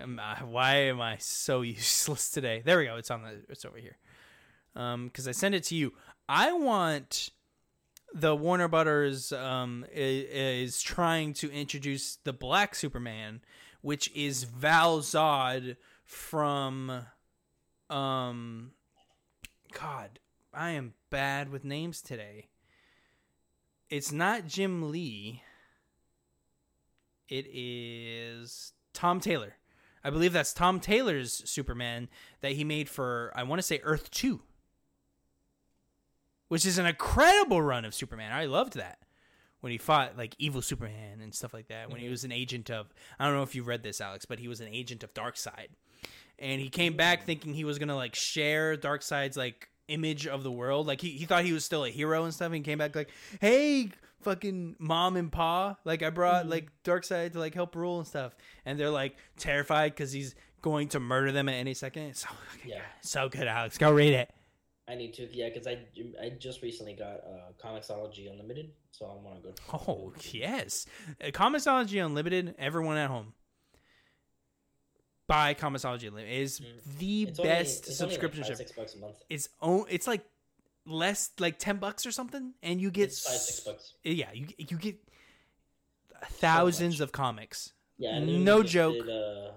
Um, uh, why am I so useless today? There we go. It's on the. It's over here. Um, because I sent it to you. I want the Warner Brothers um is, is trying to introduce the Black Superman, which is Val Zod from um God, I am bad with names today. It's not Jim Lee. It is Tom Taylor. I believe that's Tom Taylor's Superman that he made for I want to say Earth 2. Which is an incredible run of Superman. I loved that. When he fought like evil Superman and stuff like that. When he mm-hmm. was an agent of I don't know if you read this Alex, but he was an agent of Darkseid and he came back mm. thinking he was gonna like share Darkseid's like image of the world. Like he, he thought he was still a hero and stuff. And he came back like, "Hey, fucking mom and pa, like I brought mm-hmm. like Darkseid to like help rule and stuff." And they're like terrified because he's going to murder them at any second. It's so Yeah. so good, Alex. Go read it. I need to, yeah, because I I just recently got uh, Comixology Unlimited, so I want to go. Oh yes, uh, Comixology Unlimited. Everyone at home. Buy Comixology Unlimited. It is the Mm. It's only- best it's only like subscription five, six bucks a month. it's own it's like less like 10 bucks or something and you get It's five six bucks. yeah you you get thousands much. of comics Yeah, no joke Did, uh,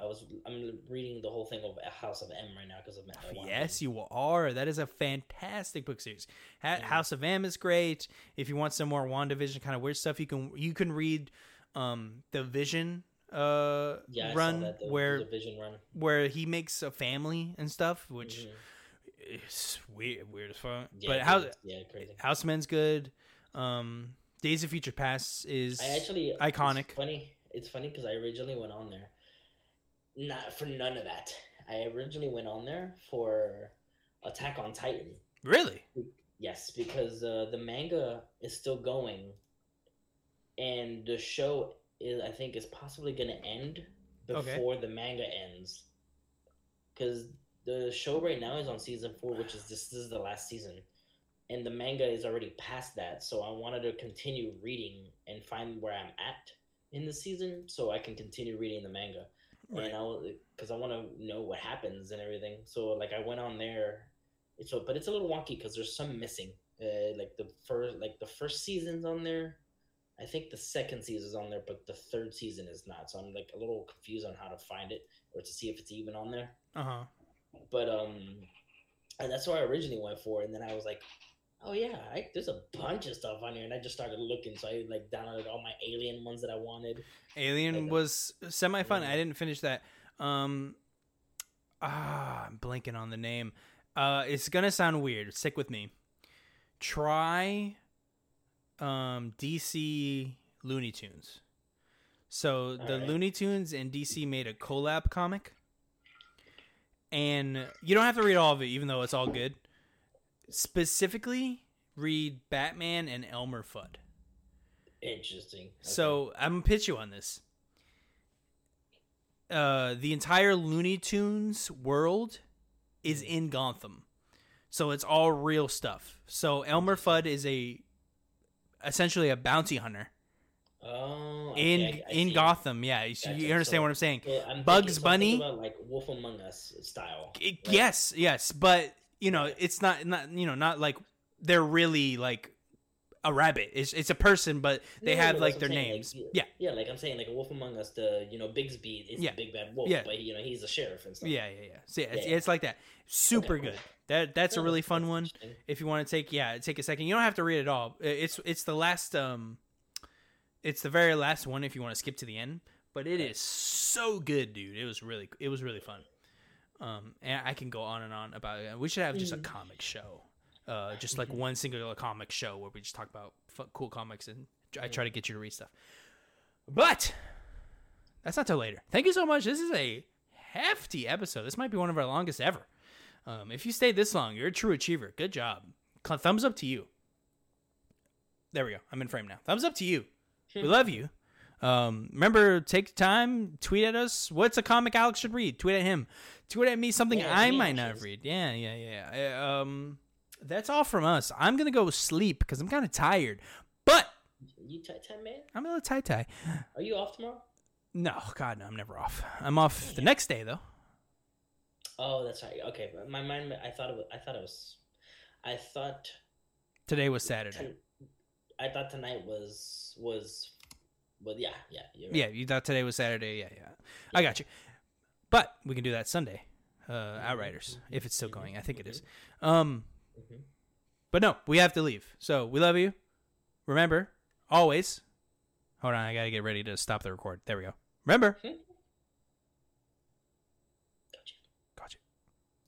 I was I'm reading the whole thing of House of M right now because of Wanda. yes you are that is a fantastic book series ha- house of m is great if you want some more wandavision kind of weird stuff you can you can read um the vision uh yeah, run the, where the Vision run. where he makes a family and stuff which Mhm. is weird weird as fuck Yeah, but how yeah, crazy. House Houseman's good. Um, Days of Future Past is I actually iconic. It's funny. It's funny because I originally went on there, not for none of that. I originally went on there for Attack on Titan. really Yes, because uh, the manga is still going, and the show is I think is possibly going to end Okay. before the manga ends. Because the show right now is on season four, which is this, this is the last season, and the manga is already past that. So I wanted to continue reading and find where I'm at in the season, so I can continue reading the manga Right. and I because I want to know what happens and everything. So like I went on there, it's a, but it's a little wonky because there's some missing. Uh, like the first like the first season's on there. I think the second season's on there, but the third season is not. So I'm like a little confused on how to find it or to see if it's even on there. Uh huh. But um, and that's what I originally went for, and then I was like, oh yeah, I, there's a bunch of stuff on here, and I just started looking. So I like downloaded all my Alien ones that I wanted. Alien Like, was semi fun. I didn't finish that. Um, ah, I'm blanking on the name. Uh, it's gonna sound weird. Stick with me. Try, um, DC Looney Tunes. So the Alright. Looney Tunes and DC made a collab comic, and you don't have to read all of it, even though it's all good. Specifically, read Batman and Elmer Fudd. Interesting. Okay. So I'm gonna pitch you on this. Uh, the entire Looney Tunes world is in Gotham, so it's all real stuff. So Elmer Fudd is a essentially a bounty hunter Oh, in okay, I- I in see. Gotham. Yeah, you, Gotcha. you understand So- what I'm saying? I'm Bugs Bunny? about like Wolf Among Us style. It- right? Yes, yes, but you know, it's not not you know not like they're really like a rabbit. It's it's a person, but they No, have like their saying, names. like, yeah. yeah, like I'm saying, like a Wolf Among Us, the you know Bigby is Yeah. the big bad wolf, Yeah. but you know he's a sheriff and stuff. Yeah, yeah, yeah. So yeah, it's, Yeah. it's like that. Super Okay. good. That that's a Oh, really fun one. If you want to take yeah, take a second. You don't have to read it all. It's it's the last um it's the very last one if you want to skip to the end, but it is so good, dude. It was really it was really fun. Um and I can go on and on about it. We should have just a Mm. comic show. Uh just like Mhm. one singular comic show where we just talk about fu- cool comics and I try to get you to read stuff. But that's not till later. Thank you so much. This is a hefty episode. This might be one of our longest ever. Um, if you stayed this long, you're a true achiever. Good job. Thumbs up to you. There we go. I'm in frame now. Thumbs up to you. We love you. Um, remember, take time, tweet at us. What's a comic Alex should read? Tweet at him. Tweet at me something Yeah, I might not read. Yeah, yeah, yeah. Uh, Um, that's all from us. I'm gonna go sleep because I'm kind of tired. But You tight time man? I'm a little tie tie. Are you off tomorrow? No, God, no, I'm never off. I'm off the next day though. Oh, that's right. Okay, my mind. I thought it was. I thought it was. I thought. Today was Saturday. I thought tonight was was. Well, yeah, yeah. Right. Yeah, you thought today was Saturday. Yeah, yeah. I got you. But we can do that Sunday. Uh, Outriders, if it's still going. I think it is. Um, but no, we have to leave. So we love you. Remember, always. Hold on, I gotta get ready to stop the record. There we go. Remember,